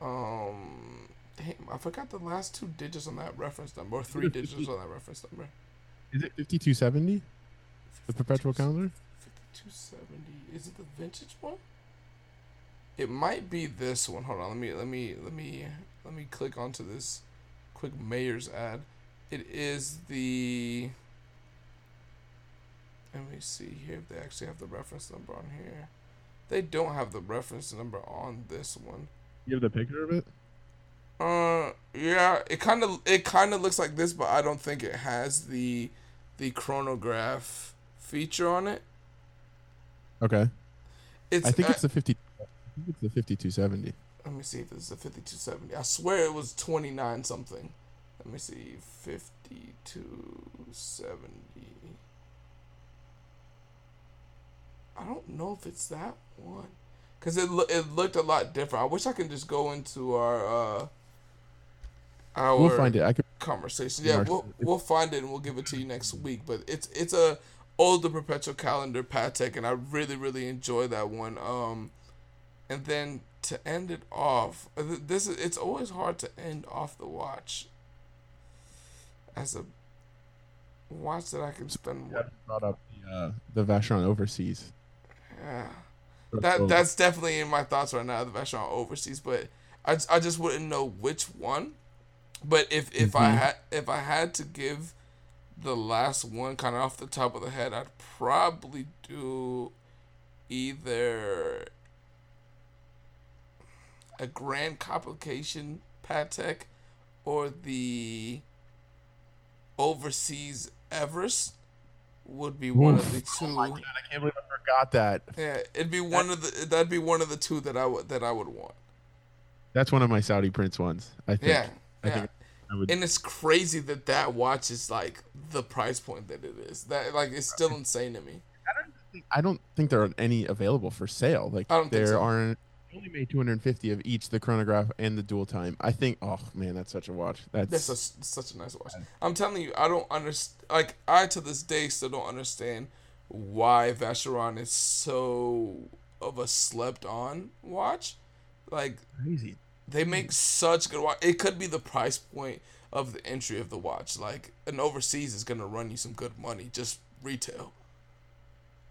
Um, damn, I forgot the last two digits on that reference number, or three digits on that reference number. Is it 5270? The perpetual calendar? 5270. Is it the vintage one? It might be this one. Hold on. Let me let me let me let me click onto this quick mayor's ad. It is the Let me see here if they actually have the reference number on here. They don't have the reference number on this one. You have the picture of it? Uh, yeah, it kind of it kind of looks like this, but I don't think it has the the chronograph feature on it. Okay. It's I think uh, it's the 50. It's the 5270. Let me see if this is a 5270. I swear it was 29 something. Let me see. 5270. I don't know if it's that one. Because it, loo- it looked a lot different. I wish I could just go into our. Uh, our We'll find it. I could. conversation. Yeah, we'll we'll find it and we'll give it to you next week. But it's it's a older perpetual calendar Patek, and I really really enjoy that one. Um, and then to end it off, this is it's always hard to end off the watch as a watch that I can spend. What, brought up the, uh, the Vacheron Overseas. yeah, that that's definitely in my thoughts right now. The Vacheron Overseas, but I, I just wouldn't know which one. But if if I Mhm. had if I had to give the last one kind of off the top of the head, I'd probably do either a Grand Complication Patek or the Overseas Everest would be one of the oh Oof. two. I can't believe I forgot that. Yeah, it'd be one of the that'd be one of the two that I would that I would want. That's one of my Saudi Prince ones. I think. Yeah, I yeah. think I would. And it's crazy that that watch is like the price point that it is. That like it's still uh, insane to me. I don't think there are any available for sale. Like I don't think there so. aren't. Only made 250 of each, the chronograph and the dual time. I think. Oh man, that's such a watch. That's, That's such, such a nice watch. I'm telling you, I don't understand. Like I to this day still don't understand why Vacheron is so of a slept on watch. Like crazy. they make such good watch. It could be the price point of the entry of the watch. Like an overseas is gonna run you some good money, just retail.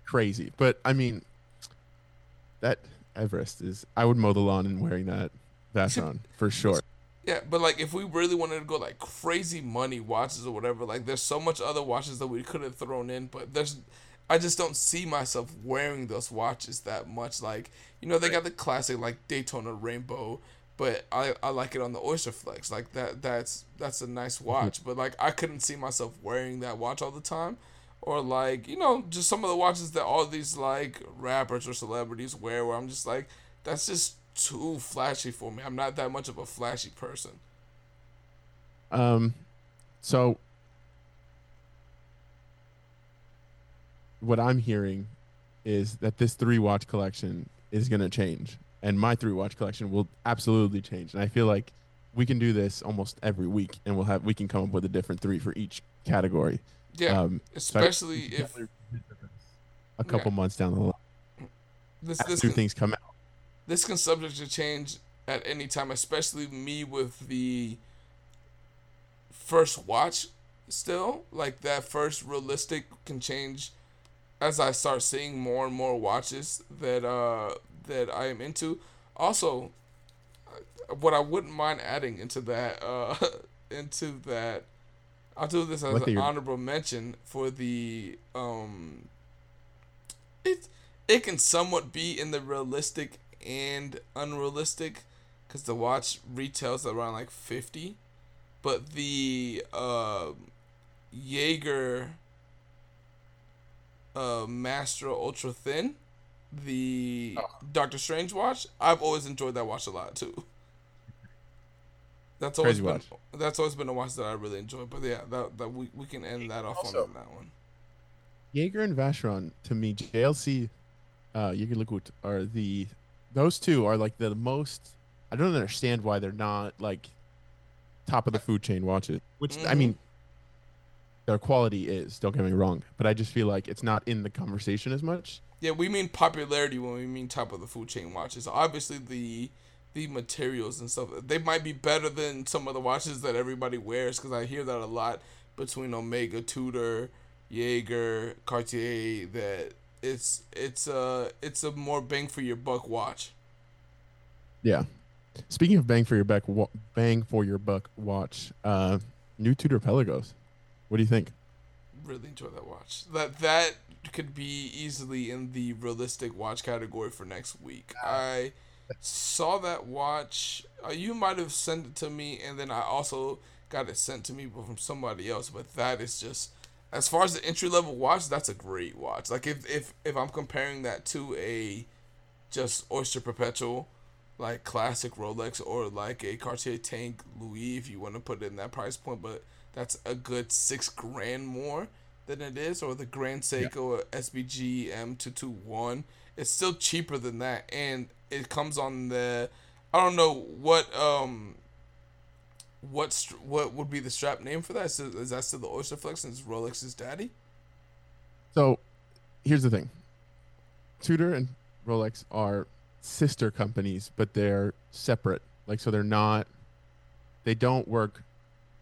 Crazy. But I mean, that Everest is. I would mow the lawn in wearing that Vacheron for sure. Yeah, but like if we really wanted to go like crazy money watches or whatever, like there's so much other watches that we could have thrown in, but there's I just don't see myself wearing those watches that much. Like, you know, they got the classic like Daytona Rainbow, but I, I like it on the Oyster Flex. Like that that's that's a nice mm-hmm. watch. But like I couldn't see myself wearing that watch all the time. Or like, you know, just some of the watches that all these like rappers or celebrities wear where I'm just like, that's just too flashy for me. I'm not that much of a flashy person. Um, so what I'm hearing is that this three watch collection is going to change, and my three watch collection will absolutely change. And I feel like we can do this almost every week, and we'll have we can come up with a different three for each category. Yeah, Um, so especially if a couple months down the line, this this new can, things come out. this can subject to change at any time, especially me with the first watch still. Like that first realistic can change as I start seeing more and more watches that uh that I am into. Also, uh, what I wouldn't mind adding into that uh into that I'll do this as What an honorable mention for the um it it can somewhat be in the realistic and unrealistic because the watch retails around like fifty, but the uh, Jaeger uh, Master Ultra Thin, the Oh. Doctor Strange watch, I've always enjoyed that watch a lot too. That's always Crazy been watch. that's always been a watch that I really enjoy. But yeah, that, that we, we can end that off Also- on that one. Jaeger and Vacheron to me, JLC, uh, Jaeger LeCoultre are the those two are like the most. I don't understand why they're not like top of the food chain watches. Which I Mhm. mean, their quality is. Don't get me wrong, but I just feel like it's not in the conversation as much. Yeah, we mean popularity when we mean top of the food chain watches. Obviously, the the materials and stuff they might be better than some of the watches that everybody wears because I hear that a lot between Omega, Tudor, Jaeger, Cartier. That it's it's a it's a more bang for your buck watch. Yeah. Speaking of bang for your buck, wa- bang for your buck watch, uh, new Tudor Pelagos. What do you think? Really enjoy that watch. That that could be easily in the realistic watch category for next week. I saw that watch. Uh, you might have sent it to me, and then I also got it sent to me from somebody else. But that is just as far as the entry level watch. That's a great watch. Like if if if I'm comparing that to a just Oyster Perpetual, like classic Rolex, or like a Cartier Tank Louis, if you want to put it in that price point, but that's a good six grand more than it is, or the Grand Seiko SBG M221. It's still cheaper than that, and it comes on the. I don't know what um. What what would be the strap name for that? Is, is that still the Oyster Flex and it's Rolex's daddy? So, here's the thing: Tudor and Rolex are sister companies, but they're separate. Like, so they're not. They don't work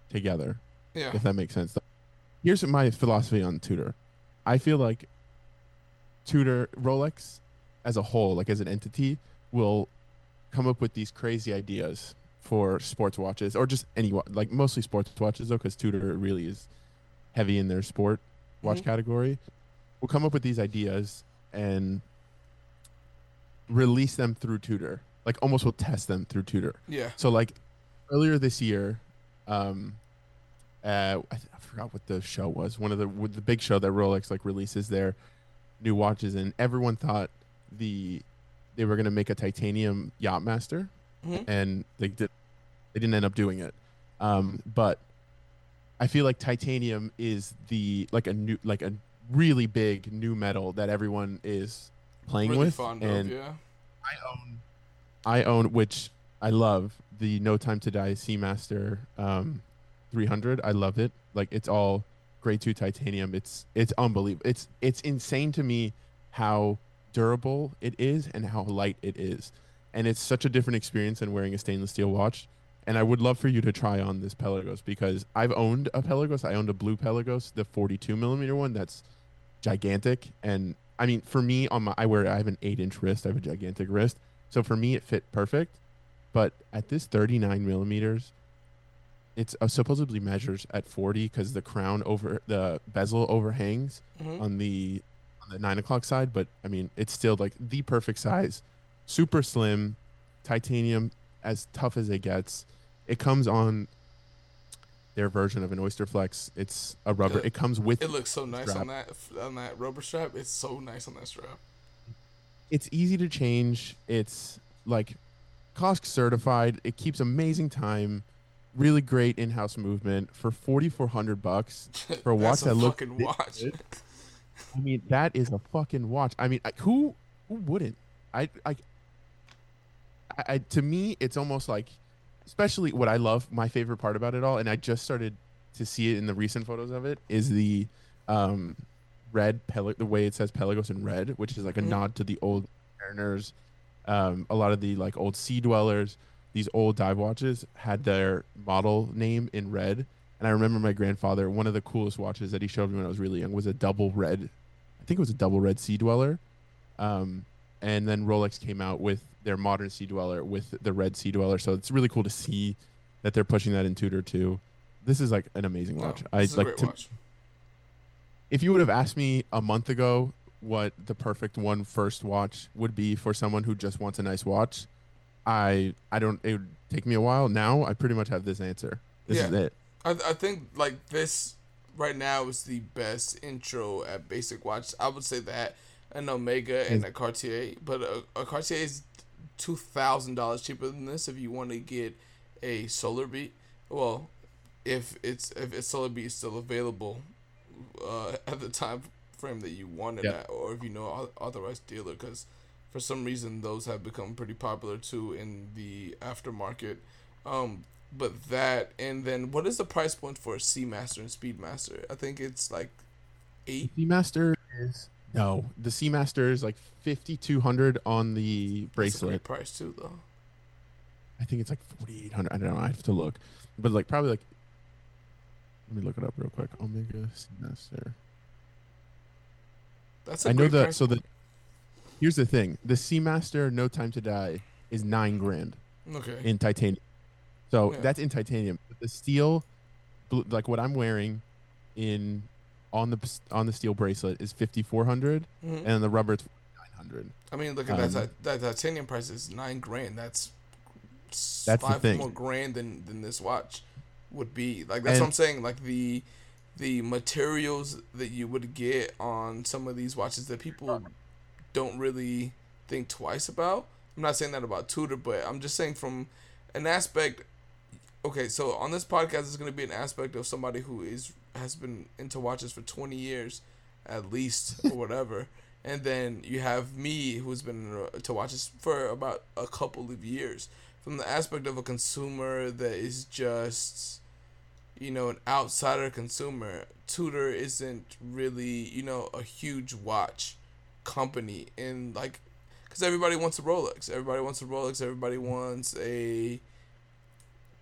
together. Yeah. if that makes sense. Here's my philosophy on Tudor. I feel like Tudor Rolex as a whole, like as an entity, will come up with these crazy ideas for sports watches or just any like mostly sports watches though, because Tudor really is heavy in their sport watch Mhm. category. Will come up with these ideas and release them through Tudor. Like almost will test them through Tudor. Yeah. So like earlier this year, um, uh, I, th- I forgot what the show was. One of the the big show that Rolex like releases their new watches, and everyone thought the they were gonna make a titanium Yachtmaster, Mhm. and they did. They didn't end up doing it. Um, but I feel like titanium is the like a new like a really big new metal that everyone is playing really with, and of, yeah. I own, I own, which I love the No Time to Die Seamaster um, 300. I love it. Like it's all grade two titanium. It's it's unbelievable. It's it's insane to me how durable it is and how light it is, and it's such a different experience than wearing a stainless steel watch. And I would love for you to try on this Pelagos because I've owned a Pelagos. I owned a blue Pelagos, the 42 millimeter one. That's gigantic. And I mean, for me, on my I wear I have an eight inch wrist. I have a gigantic wrist, so for me it fit perfect. But at this 39 millimeters, it's uh, supposedly measures at 40 because the crown over the bezel overhangs Mhm. on the on the nine o'clock side. But I mean, it's still like the perfect size, super slim, titanium, as tough as it gets. It comes on their version of an Oyster Flex. It's a rubber. Yeah. It comes with It looks so nice strap. on that on that rubber strap. It's so nice on that strap. it's easy to change. It's like COSC certified. It keeps amazing time. Really great in-house movement for 4400 bucks for a watch That's a that looks watch. I mean, that is a fucking watch. I mean, I, who who wouldn't? I I, I to me it's almost like especially what I love, my favorite part about it all and I just started to see it in the recent photos of it is the um red Pel- the way it says Pelagos in red, which is like a Mhm. nod to the old mariners. Um, a lot of the like old sea dwellers, these old dive watches had their model name in red. And I remember my grandfather, one of the coolest watches that he showed me when I was really young was a double red. I think it was a double red Sea Dweller. Um, and then Rolex came out with their modern Sea Dweller with the red Sea Dweller. So it's really cool to see that they're pushing that in Tudor too. This is like an amazing watch. I is a like to, watch. if you would have asked me a month ago what the perfect one first watch would be for someone who just wants a nice watch, I I don't. It would take me a while. Now I pretty much have this answer. This is Yeah. it. I, I think like this right now is the best intro at basic watch. I would say that an Omega and a Cartier, but a, a Cartier is two thousand dollars cheaper than this if you want to get a Solar Beat. Well, if it's if a Solar Beat is still available uh, at the time frame that you want it at, or if you know au- authorized dealer, because for some reason those have become pretty popular too in the aftermarket. Um, but that and then what is the price point for a Seamaster and Speedmaster? I think it's like eight. Seamaster is no. The Seamaster is like fifty two hundred on the bracelet. price too, though. I think it's like forty eight hundred. I don't know. I have to look, but like probably like. Let me look it up real quick. Omega Seamaster. That's a I know that. So the. Here's the thing: the Seamaster No Time to Die is nine grand okay. in titanium. So Yeah. that's in titanium. The steel, like what I'm wearing, in on the on the steel bracelet is fifty four hundred, Mhm. and the rubber it's nine hundred. I mean, look at um, that, that. Titanium price is nine grand. That's That's five more grand than than this watch would be. Like that's And- what I'm saying. Like the the materials that you would get on some of these watches that people don't really think twice about. I'm not saying that about Tudor, but I'm just saying from an aspect. Okay, so on this podcast it's going to be an aspect of somebody who is has been into watches for 20 years, at least or whatever, and then you have me who's been to watches for about a couple of years. From the aspect of a consumer that is just you know, an outsider consumer, Tudor isn't really, you know, a huge watch company. And like, because everybody wants a Rolex. Everybody wants a Rolex. Everybody wants a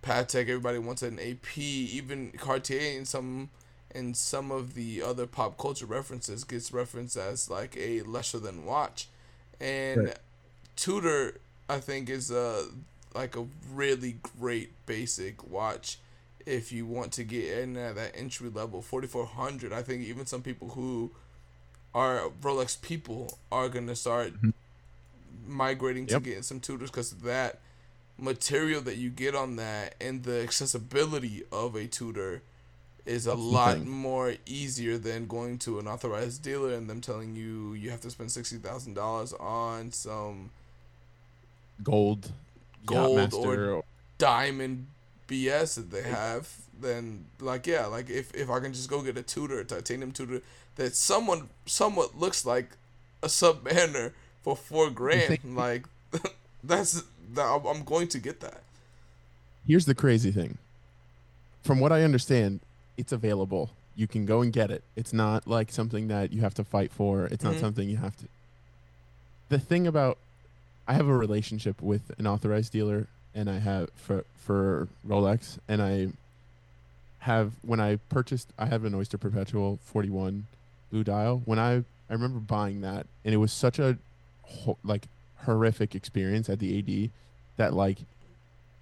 Patek. Everybody wants an AP. Even Cartier and some and some of the other pop culture references gets referenced as like a lesser than watch. And Right. Tudor, I think, is a like a really great basic watch if you want to get in at that entry level 4400 i think even some people who are rolex people are going to start mm-hmm. migrating to getting some Tudors because that material that you get on that and the accessibility of a Tudor is a That's lot more easier than going to an authorized dealer and them telling you you have to spend $60000 on some Gold, Gold Yachtmaster, or- diamond BS that they have, then like yeah, like if, if I can just go get a Tudor, a titanium Tudor that someone somewhat looks like a Submariner for four grand, like that's that I'm- going to get that. Here's the crazy thing. From what I understand, it's available. You can go and get it. It's not like something that you have to fight for. It's not Mhm. something you have to. The thing about, I have a relationship with an authorized dealer, and I have for for Rolex, and I have when I purchased, I have an Oyster Perpetual 41 blue dial. When I I remember buying that, and it was such a like horrific experience at the AD that like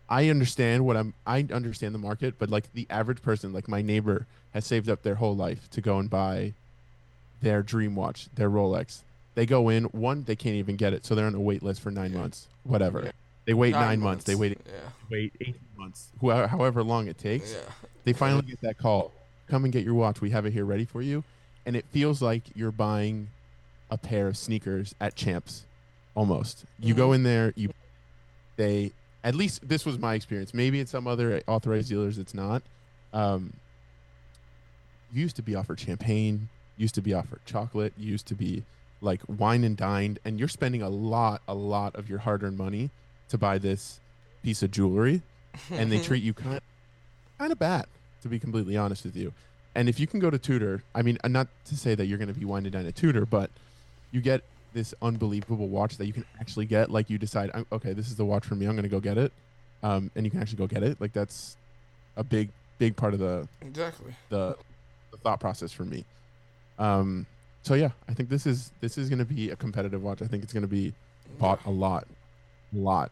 I understand what I'm I understand the market, but like the average person, like my neighbor, has saved up their whole life to go and buy their dream watch, their Rolex. They go in, one, they can't even get it, so they're on a wait list for nine Yeah. months. Whatever. Yeah. They wait nine, months. They wait Yeah, wait eight months. Who- However long it takes. yeah. They finally get that call. Come and get your watch. We have it here ready for you. And it feels like you're buying a pair of sneakers at Champs almost. You go in there, you they at least this was my experience. Maybe at some other authorized dealers it's not. Um you used to be offered champagne, used to be offered chocolate, used to be like wine and dined, and you're spending a lot, a lot of your hard earned money to buy this piece of jewelry and they treat you kind of, kind of bad, to be completely honest with you. And if you can go to Tudor, I mean, uh, not to say that you're going to be winded down at Tudor, but you get this unbelievable watch that you can actually get. Like you decide, okay, this is the watch for me. I'm going to go get it, um, and you can actually go get it. Like that's a big, big part of the Exactly. the, the thought process for me. Um, so yeah, I think this is this is going to be a competitive watch. I think it's going to be bought a lot, a lot.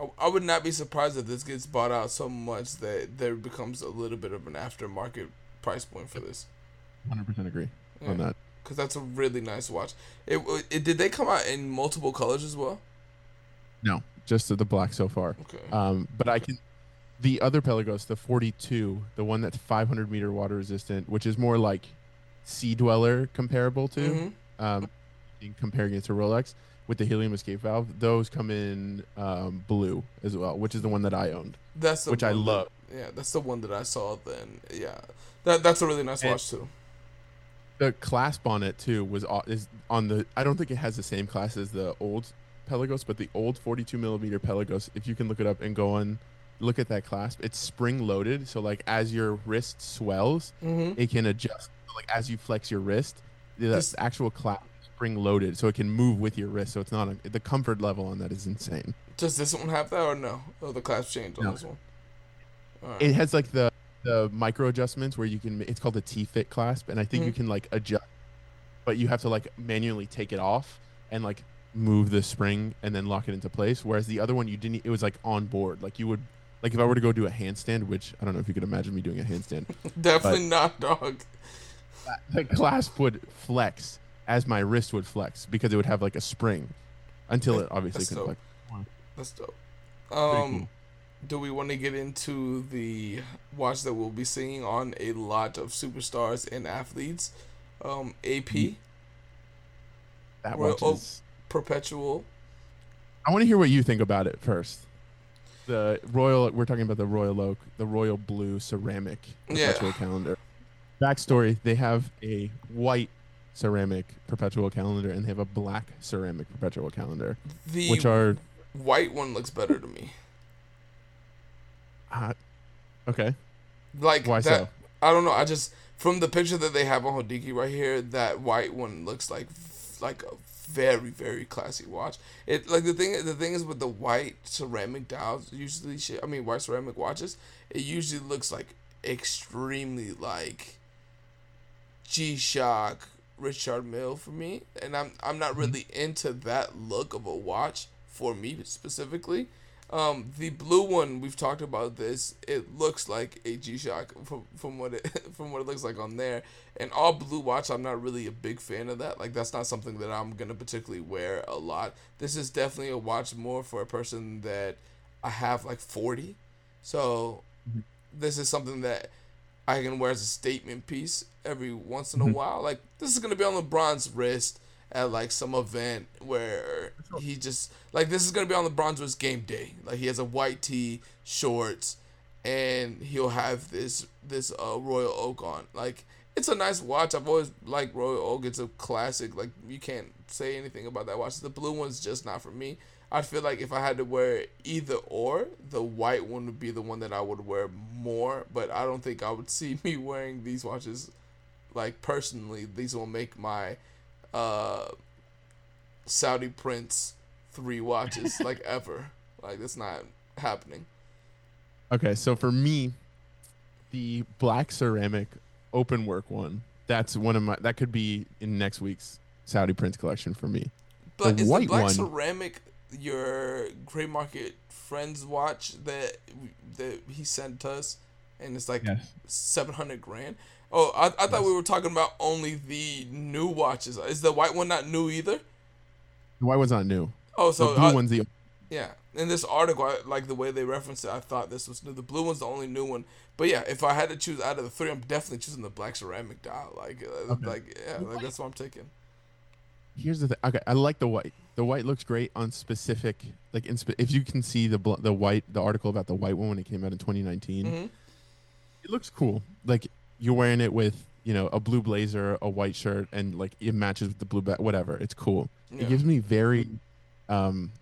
I- I would not be surprised if this gets bought out so much that there becomes a little bit of an aftermarket price point for this. 100% agree on that. Because that's a really nice watch. It, it did they come out in multiple colors as well? No, just the black so far. Okay. Um, but I can. The other Pelagos, the 42, the one that's 500 meter water resistant, which is more like Sea Dweller comparable to, Mhm. um, in comparing it to Rolex with the helium escape valve. Those come in um, blue as well, which is the one that I owned. That's the which I one that- love. yeah, that's the one that I saw. Then yeah, that that's a really nice And- watch too. The clasp on it too was is on the. I don't think it has the same class as the old Pelagos, but the old 42 millimeter Pelagos. If you can look it up and go on, look at that clasp. It's spring loaded, so like as your wrist swells, Mm-hmm. it can adjust. Like as you flex your wrist, the This- actual clasp spring loaded, so it can move with your wrist. So it's not a, the comfort level on that is insane. Does this one have that or no? Oh, the clasp change on No. this one. Right. It has like the the micro adjustments where you can. It's called the T fit clasp, and I think you Mhm. can like adjust, but you have to like manually take it off and like move the spring and then lock it into place. Whereas the other one, you didn't. It was like on board. Like you would. Like if I were to go do a handstand, which I don't know if you could imagine me doing a handstand, Definitely not, dog. the clasp would flex as my wrist would flex because it would have like a spring until it obviously That's couldn't dope. flex. That's dope. Um, cool. do we want to get into the watch that we'll be seeing on a lot of superstars and athletes? Um, AP That Royal watch Oak. is. Perpetual. I want to hear what you think about it first. The royal, we're talking about the royal oak, the royal blue ceramic Yeah. perpetual calendar. Backstory: They have a white ceramic perpetual calendar and they have a black ceramic perpetual calendar, The which are white one looks better to me. uh, okay. Like Why that. so? I don't know. I just from the picture that they have on Hodinkee right here, that white one looks like like a very very classy watch. It like the thing the thing is with the white ceramic dials usually shit. I mean white ceramic watches. It usually looks like extremely like G Shock Richard Mille for me, and I'm I'm not really into that look of a watch for me specifically. Um, the blue one we've talked about this. It looks like a G Shock from from what it from what it looks like on there. And all blue watch, I'm not really a big fan of that. Like that's not something that I'm gonna particularly wear a lot. This is definitely a watch more for a person that I have like 40. So this is something that I can wear as a statement piece every once in a Mhm. while. Like this is gonna be on LeBron's wrist at like some event where he just like this is gonna be on LeBron's wrist game day. Like he has a white tee, shorts, and he'll have this this uh Royal Oak on. Like it's a nice watch. I've always liked Royal Oak. It's a classic. Like you can't say anything about that watch. The blue one's just not for me. I feel like if I had to wear either or, the white one would be the one that I would wear more. But I don't think I would see me wearing these watches. Like personally, these will make my uh Saudi Prince three watches like ever. Like that's not happening. Okay, so for me, the black ceramic open work one, that's one of my that could be in next week's Saudi Prince collection for me. But The is white the black one- ceramic your gray market friends watch that that he sent us, and it's like Yes. seven hundred grand? Oh, I, I thought we were talking about only the new watches. Is the white one not new either? The white one's not new. Oh, so The blue I- one's the Yeah, in this article, I, like the way they referenced it, I thought this was new. The blue one's the only new one. But yeah, if I had to choose out of the three, I'm definitely choosing the black ceramic dial. Like, uh, Okay. like yeah, like that's what I'm taking. Here's the thing. Okay, I like the white. The white looks great on specific, like in spe- if you can see the bl- the white, the article about the white one when it came out in 2019, hmm it looks cool. Like you're wearing it with you know a blue blazer, a white shirt, and like it matches with the blue back. Whatever, it's cool. Yeah. It gives me very um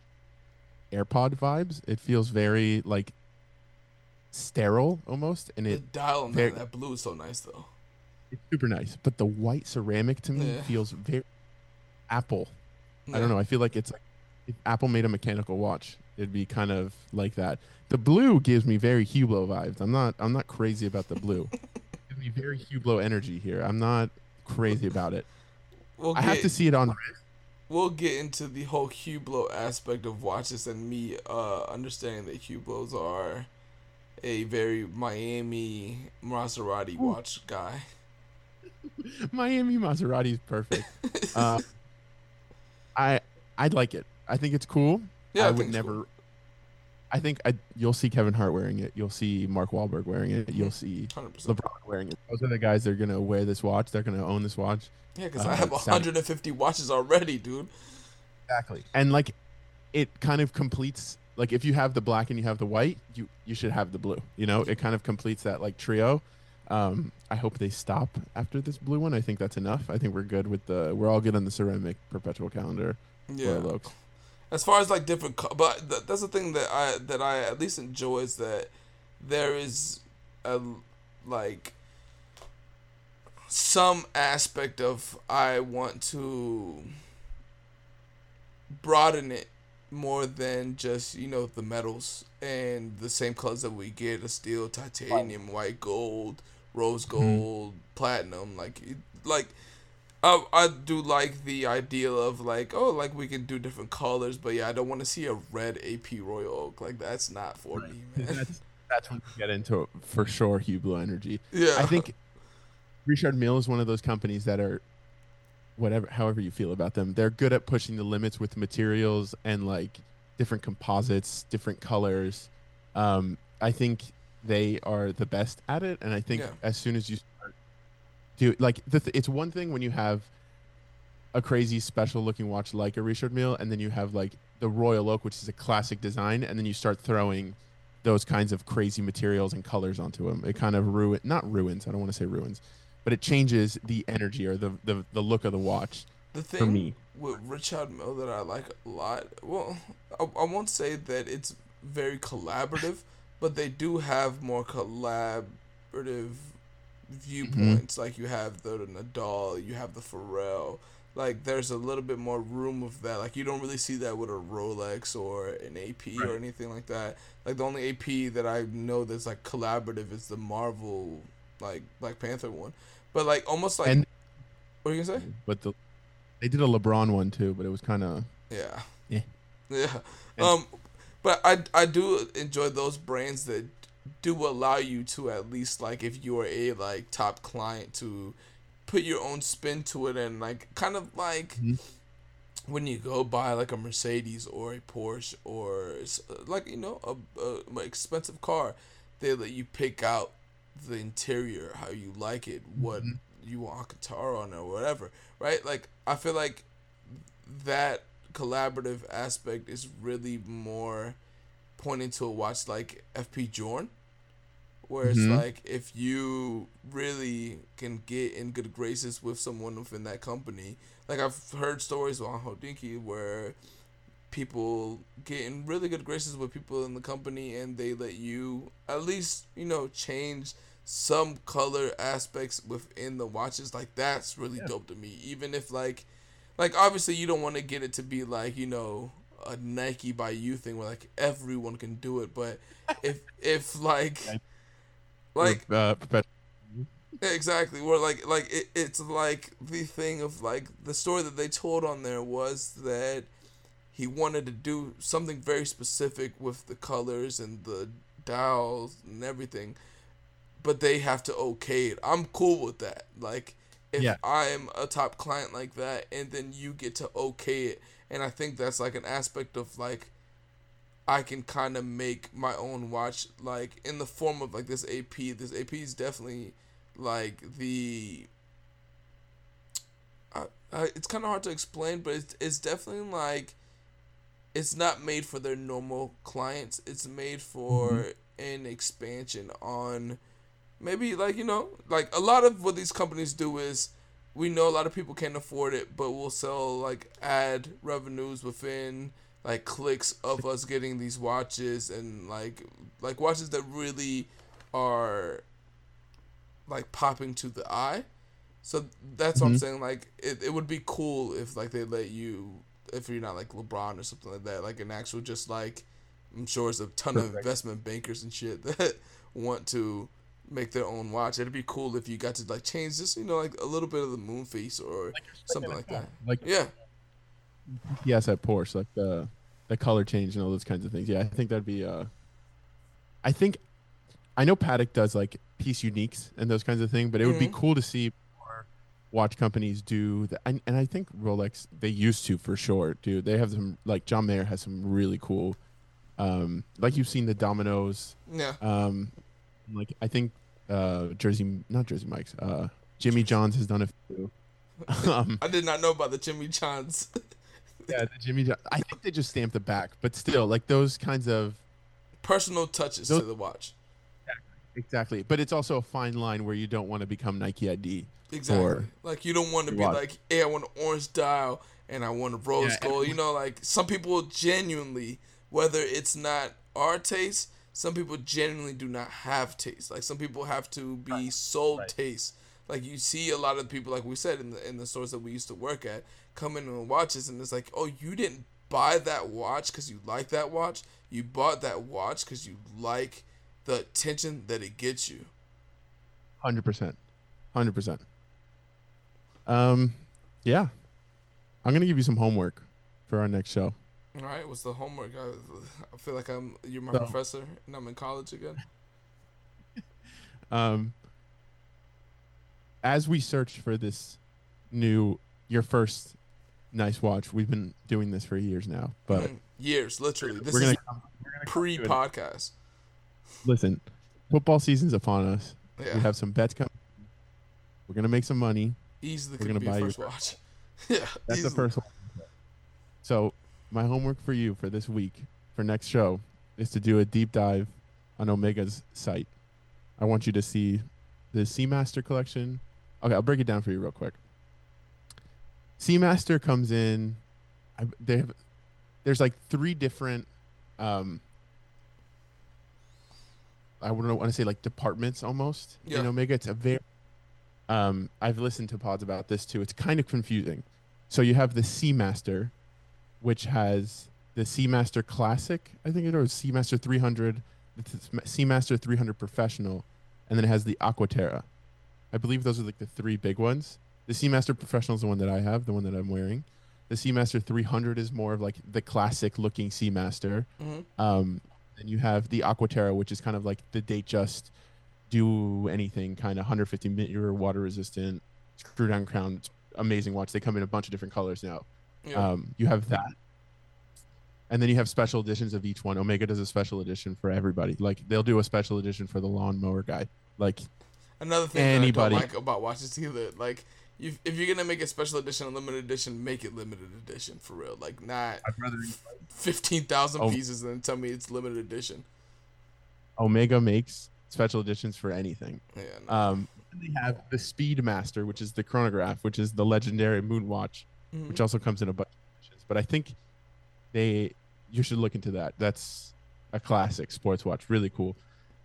AirPod vibes. It feels very like sterile almost, and The it dial on that, that blue is so nice though. it's super nice. But the white ceramic to me Yeah. feels very Apple. I don't know. I feel like it's like if Apple made a mechanical watch, it'd be kind of like that. The blue gives me very Hublot vibes. I'm not. I'm not crazy about the blue. me very Hublot energy here. I'm not crazy about it. We'll I get, have to see it on. We'll get into the whole Hublot aspect of watches and me uh, understanding that Hublots are a very Miami Maserati watch guy. Miami Maserati is perfect. Uh, I I'd like it. I think it's cool. Yeah, I, I would never. cool. I think I, you'll see Kevin Hart wearing it. You'll see Mark Wahlberg wearing it. You'll see 100%. LeBron wearing it. Those are the guys that are gonna wear this watch. They're gonna own this watch. Yeah, because Uh, I have it sound- 150 watches already, dude. Exactly. And like, it kind of completes. Like, if you have the black and you have the white, you you should have the blue. You know, it kind of completes that like trio. Um, I hope they stop after this blue one. I think that's enough. I think we're good with the. We're all good on the ceramic perpetual calendar. Yeah. Oak. As far as like different, co- but th- that's the thing that I that I at least enjoy is that there is a like some aspect of I want to broaden it more than just you know the metals and the same colors that we get: a steel, titanium, white gold, rose mm-hmm. gold, platinum. Like like I, I do like the idea of like oh like we can do different colors but yeah I don't want to see a red AP Royal Oak like that's not for me man that's that's when we get into it for sure Hublot Energy. yeah I think Richard Mille is one of those companies that are whatever however you feel about them. They're good at pushing the limits with materials and like different composites, different colors. Um, I think they are the best at it, and I think Yeah. as soon as you do like the th- it's one thing when you have a crazy special looking watch like a Richard Mille, and then you have like the Royal Oak, which is a classic design, and then you start throwing those kinds of crazy materials and colors onto them. It kind of ruin not ruins. I don't want to say ruins, but it changes the energy or the the, the look of the watch. the thing for me. with Richard Mille that I like a lot well I, I won't say that it's very collaborative but they do have more collaborative viewpoints. Like you have the Nadal you have the Pharrell. Like there's a little bit more room of that. Like you don't really see that with a Rolex or an AP or anything like that. Like the only AP that I know that's like collaborative is the Marvel like Black Panther one. But like almost like And- what are you gonna say? But the they did a LeBron one too, but it was kind of Yeah. Yeah. Yeah. And- Um, but I I do enjoy those brands that do allow you to at least like if you're a like top client to put your own spin to it and like kind of like Mhm. when you go buy like a Mercedes or a Porsche or like you know a, a, expensive car, they let you pick out the interior how you like it, what Mhm. you want Alcantara on or whatever, right? Like I feel like that collaborative aspect is really more pointing to a watch like FP Journe, where it's Mhm. like if you really can get in good graces with someone within that company, like I've heard stories on Hodinkee where people get in really good graces with people in the company and they let you at least you know change some color aspects within the watches like that's really Yeah. dope to me even if like like obviously you don't want to get it to be like you know a Nike by you thing where like everyone can do it but if if like. like uh, Exactly. Where like like it, it's like the thing of like the story that they told on there was that he wanted to do something very specific with the colors and the dials and everything, but they have to okay it. I'm cool with that. Like if Yeah. I'm a top client like that and then you get to okay it and I think that's like an aspect of like I can kind of make my own watch like in the form of like this AP. This AP is definitely like the I, it's kind of hard to explain, but it's it's definitely like it's not made for their normal clients. It's made for mm-hmm. an expansion on maybe like you know like a lot of what these companies do is we know a lot of people can't afford it, but we'll sell like ad revenues within like clicks of us getting these watches and like like watches that really are like popping to the eye. So that's what I'm Mhm. saying. Like it, it would be cool if like they let you if you're not like LeBron or something like that, like an actual just like I'm sure it's a ton of investment bankers and shit that want to make their own watch. It'd be cool if you got to like change just you know like a little bit of the moon face or something like that. like Yeah, yes at Porsche, like the the color change and all those kinds of things. Yeah, I think that'd be. uh I think I know Patek does like piece uniques and those kinds of things, but it would be Mhm. cool to see more watch companies do that. And, and I think Rolex they used to for sure, dude. They have some like John Mayer has some really cool Um, like you've seen the Dominoes. Yeah. Um, like I think uh, Jersey, not Jersey Mike's. Uh, Jimmy John's has done a few. um, I did not know about the Jimmy Johns. yeah, the Jimmy John. I think they just stamped the back, but still, like those kinds of Personal touches Those- to the watch. exactly. But it's also a fine line where you don't want to become Nike ID. Exactly. Or- like you don't want to be Watch. like, hey, I want an orange dial and I want a rose Yeah, gold. You know, like some people genuinely, whether it's not our taste, some people genuinely do not have taste. Like some people have to be sold right. taste. Like you see a lot of people, like we said in the in the stores that we used to work at, come in and watches, and it's like, oh, you didn't buy that watch because you like that watch. You bought that watch because you like the attention that it gets you. Hundred percent, hundred percent. Um, yeah, I'm gonna give you some homework for our next show. All right, what's the homework? I, I feel like I'm you're my So- professor and I'm in college again. Um, as we search for this new, your first nice watch, we've been doing this for years now. But Mm, years, literally. This we're is gonna come, we're gonna come to it. pre-podcast. listen. Football season's upon us. Yeah, We have some bets coming. We're gonna make some money. easily we're gonna buy first a- watch. yeah, That's easily. the first one. So, my homework for you for this week, for next show, is to do a deep dive on Omega's site. I want you to see the Seamaster collection. Okay, I'll break it down for you real quick. Seamaster comes in. I, they have, there's like three different. Um, I wouldn't want to say like departments almost in Yeah. Omega. It's a very. Um, I've listened to pods about this too. It's kind of confusing. So you have the Seamaster, which has the Seamaster Classic, I think it was Seamaster 300, Seamaster 300 Professional, and then it has the Aquaterra. I believe those are like the three big ones. The Seamaster Professional is the one that I have, the one that I'm wearing. The Seamaster 300 is more of like the classic looking Seamaster. Mhm. Um, and you have the Aquaterra, which is kind of like the Datejust do anything kind of 150 meter water resistant screw down crown It's amazing watch they come in a bunch of different colors now Yeah. um, you have that and then you have special editions of each one omega does a special edition for everybody like they'll do a special edition for the lawnmower guy like Another thing anybody- that I don't like about watches either, like if, if you're gonna make a special edition, a limited edition, make it limited edition for real. Like not i'd rather fifteen thousand Oh. pieces and tell me it's limited edition. omega makes special editions for anything Yeah. No. um, they have the speedmaster which is the chronograph which is the legendary moon watch Mhm. which also comes in a bunch of editions. But I think they you should look into that. That's a classic sports watch, really cool.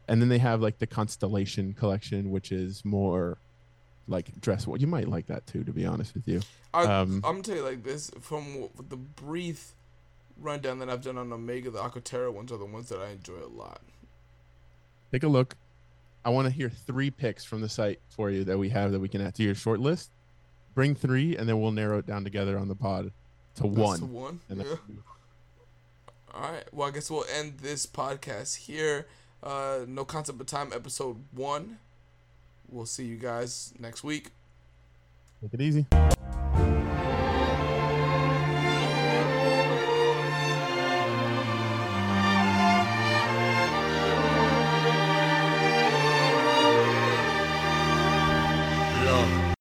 And then they have like the Constellation collection, which is more like dress. what you might like that too, to be honest with you. I, um, I'm gonna tell you like this from the brief rundown that I've done on Omega, the Aquaterra ones are the ones that I enjoy a lot. Take a look. I want to hear three picks from the site for you that we have that we can add to your short list. Bring three, and then we'll narrow it down together on the pod to That's one. one. Yeah. All right. Well, I guess we'll end this podcast here. Uh, no concept of time, episode one. We'll see you guys next week. take it easy.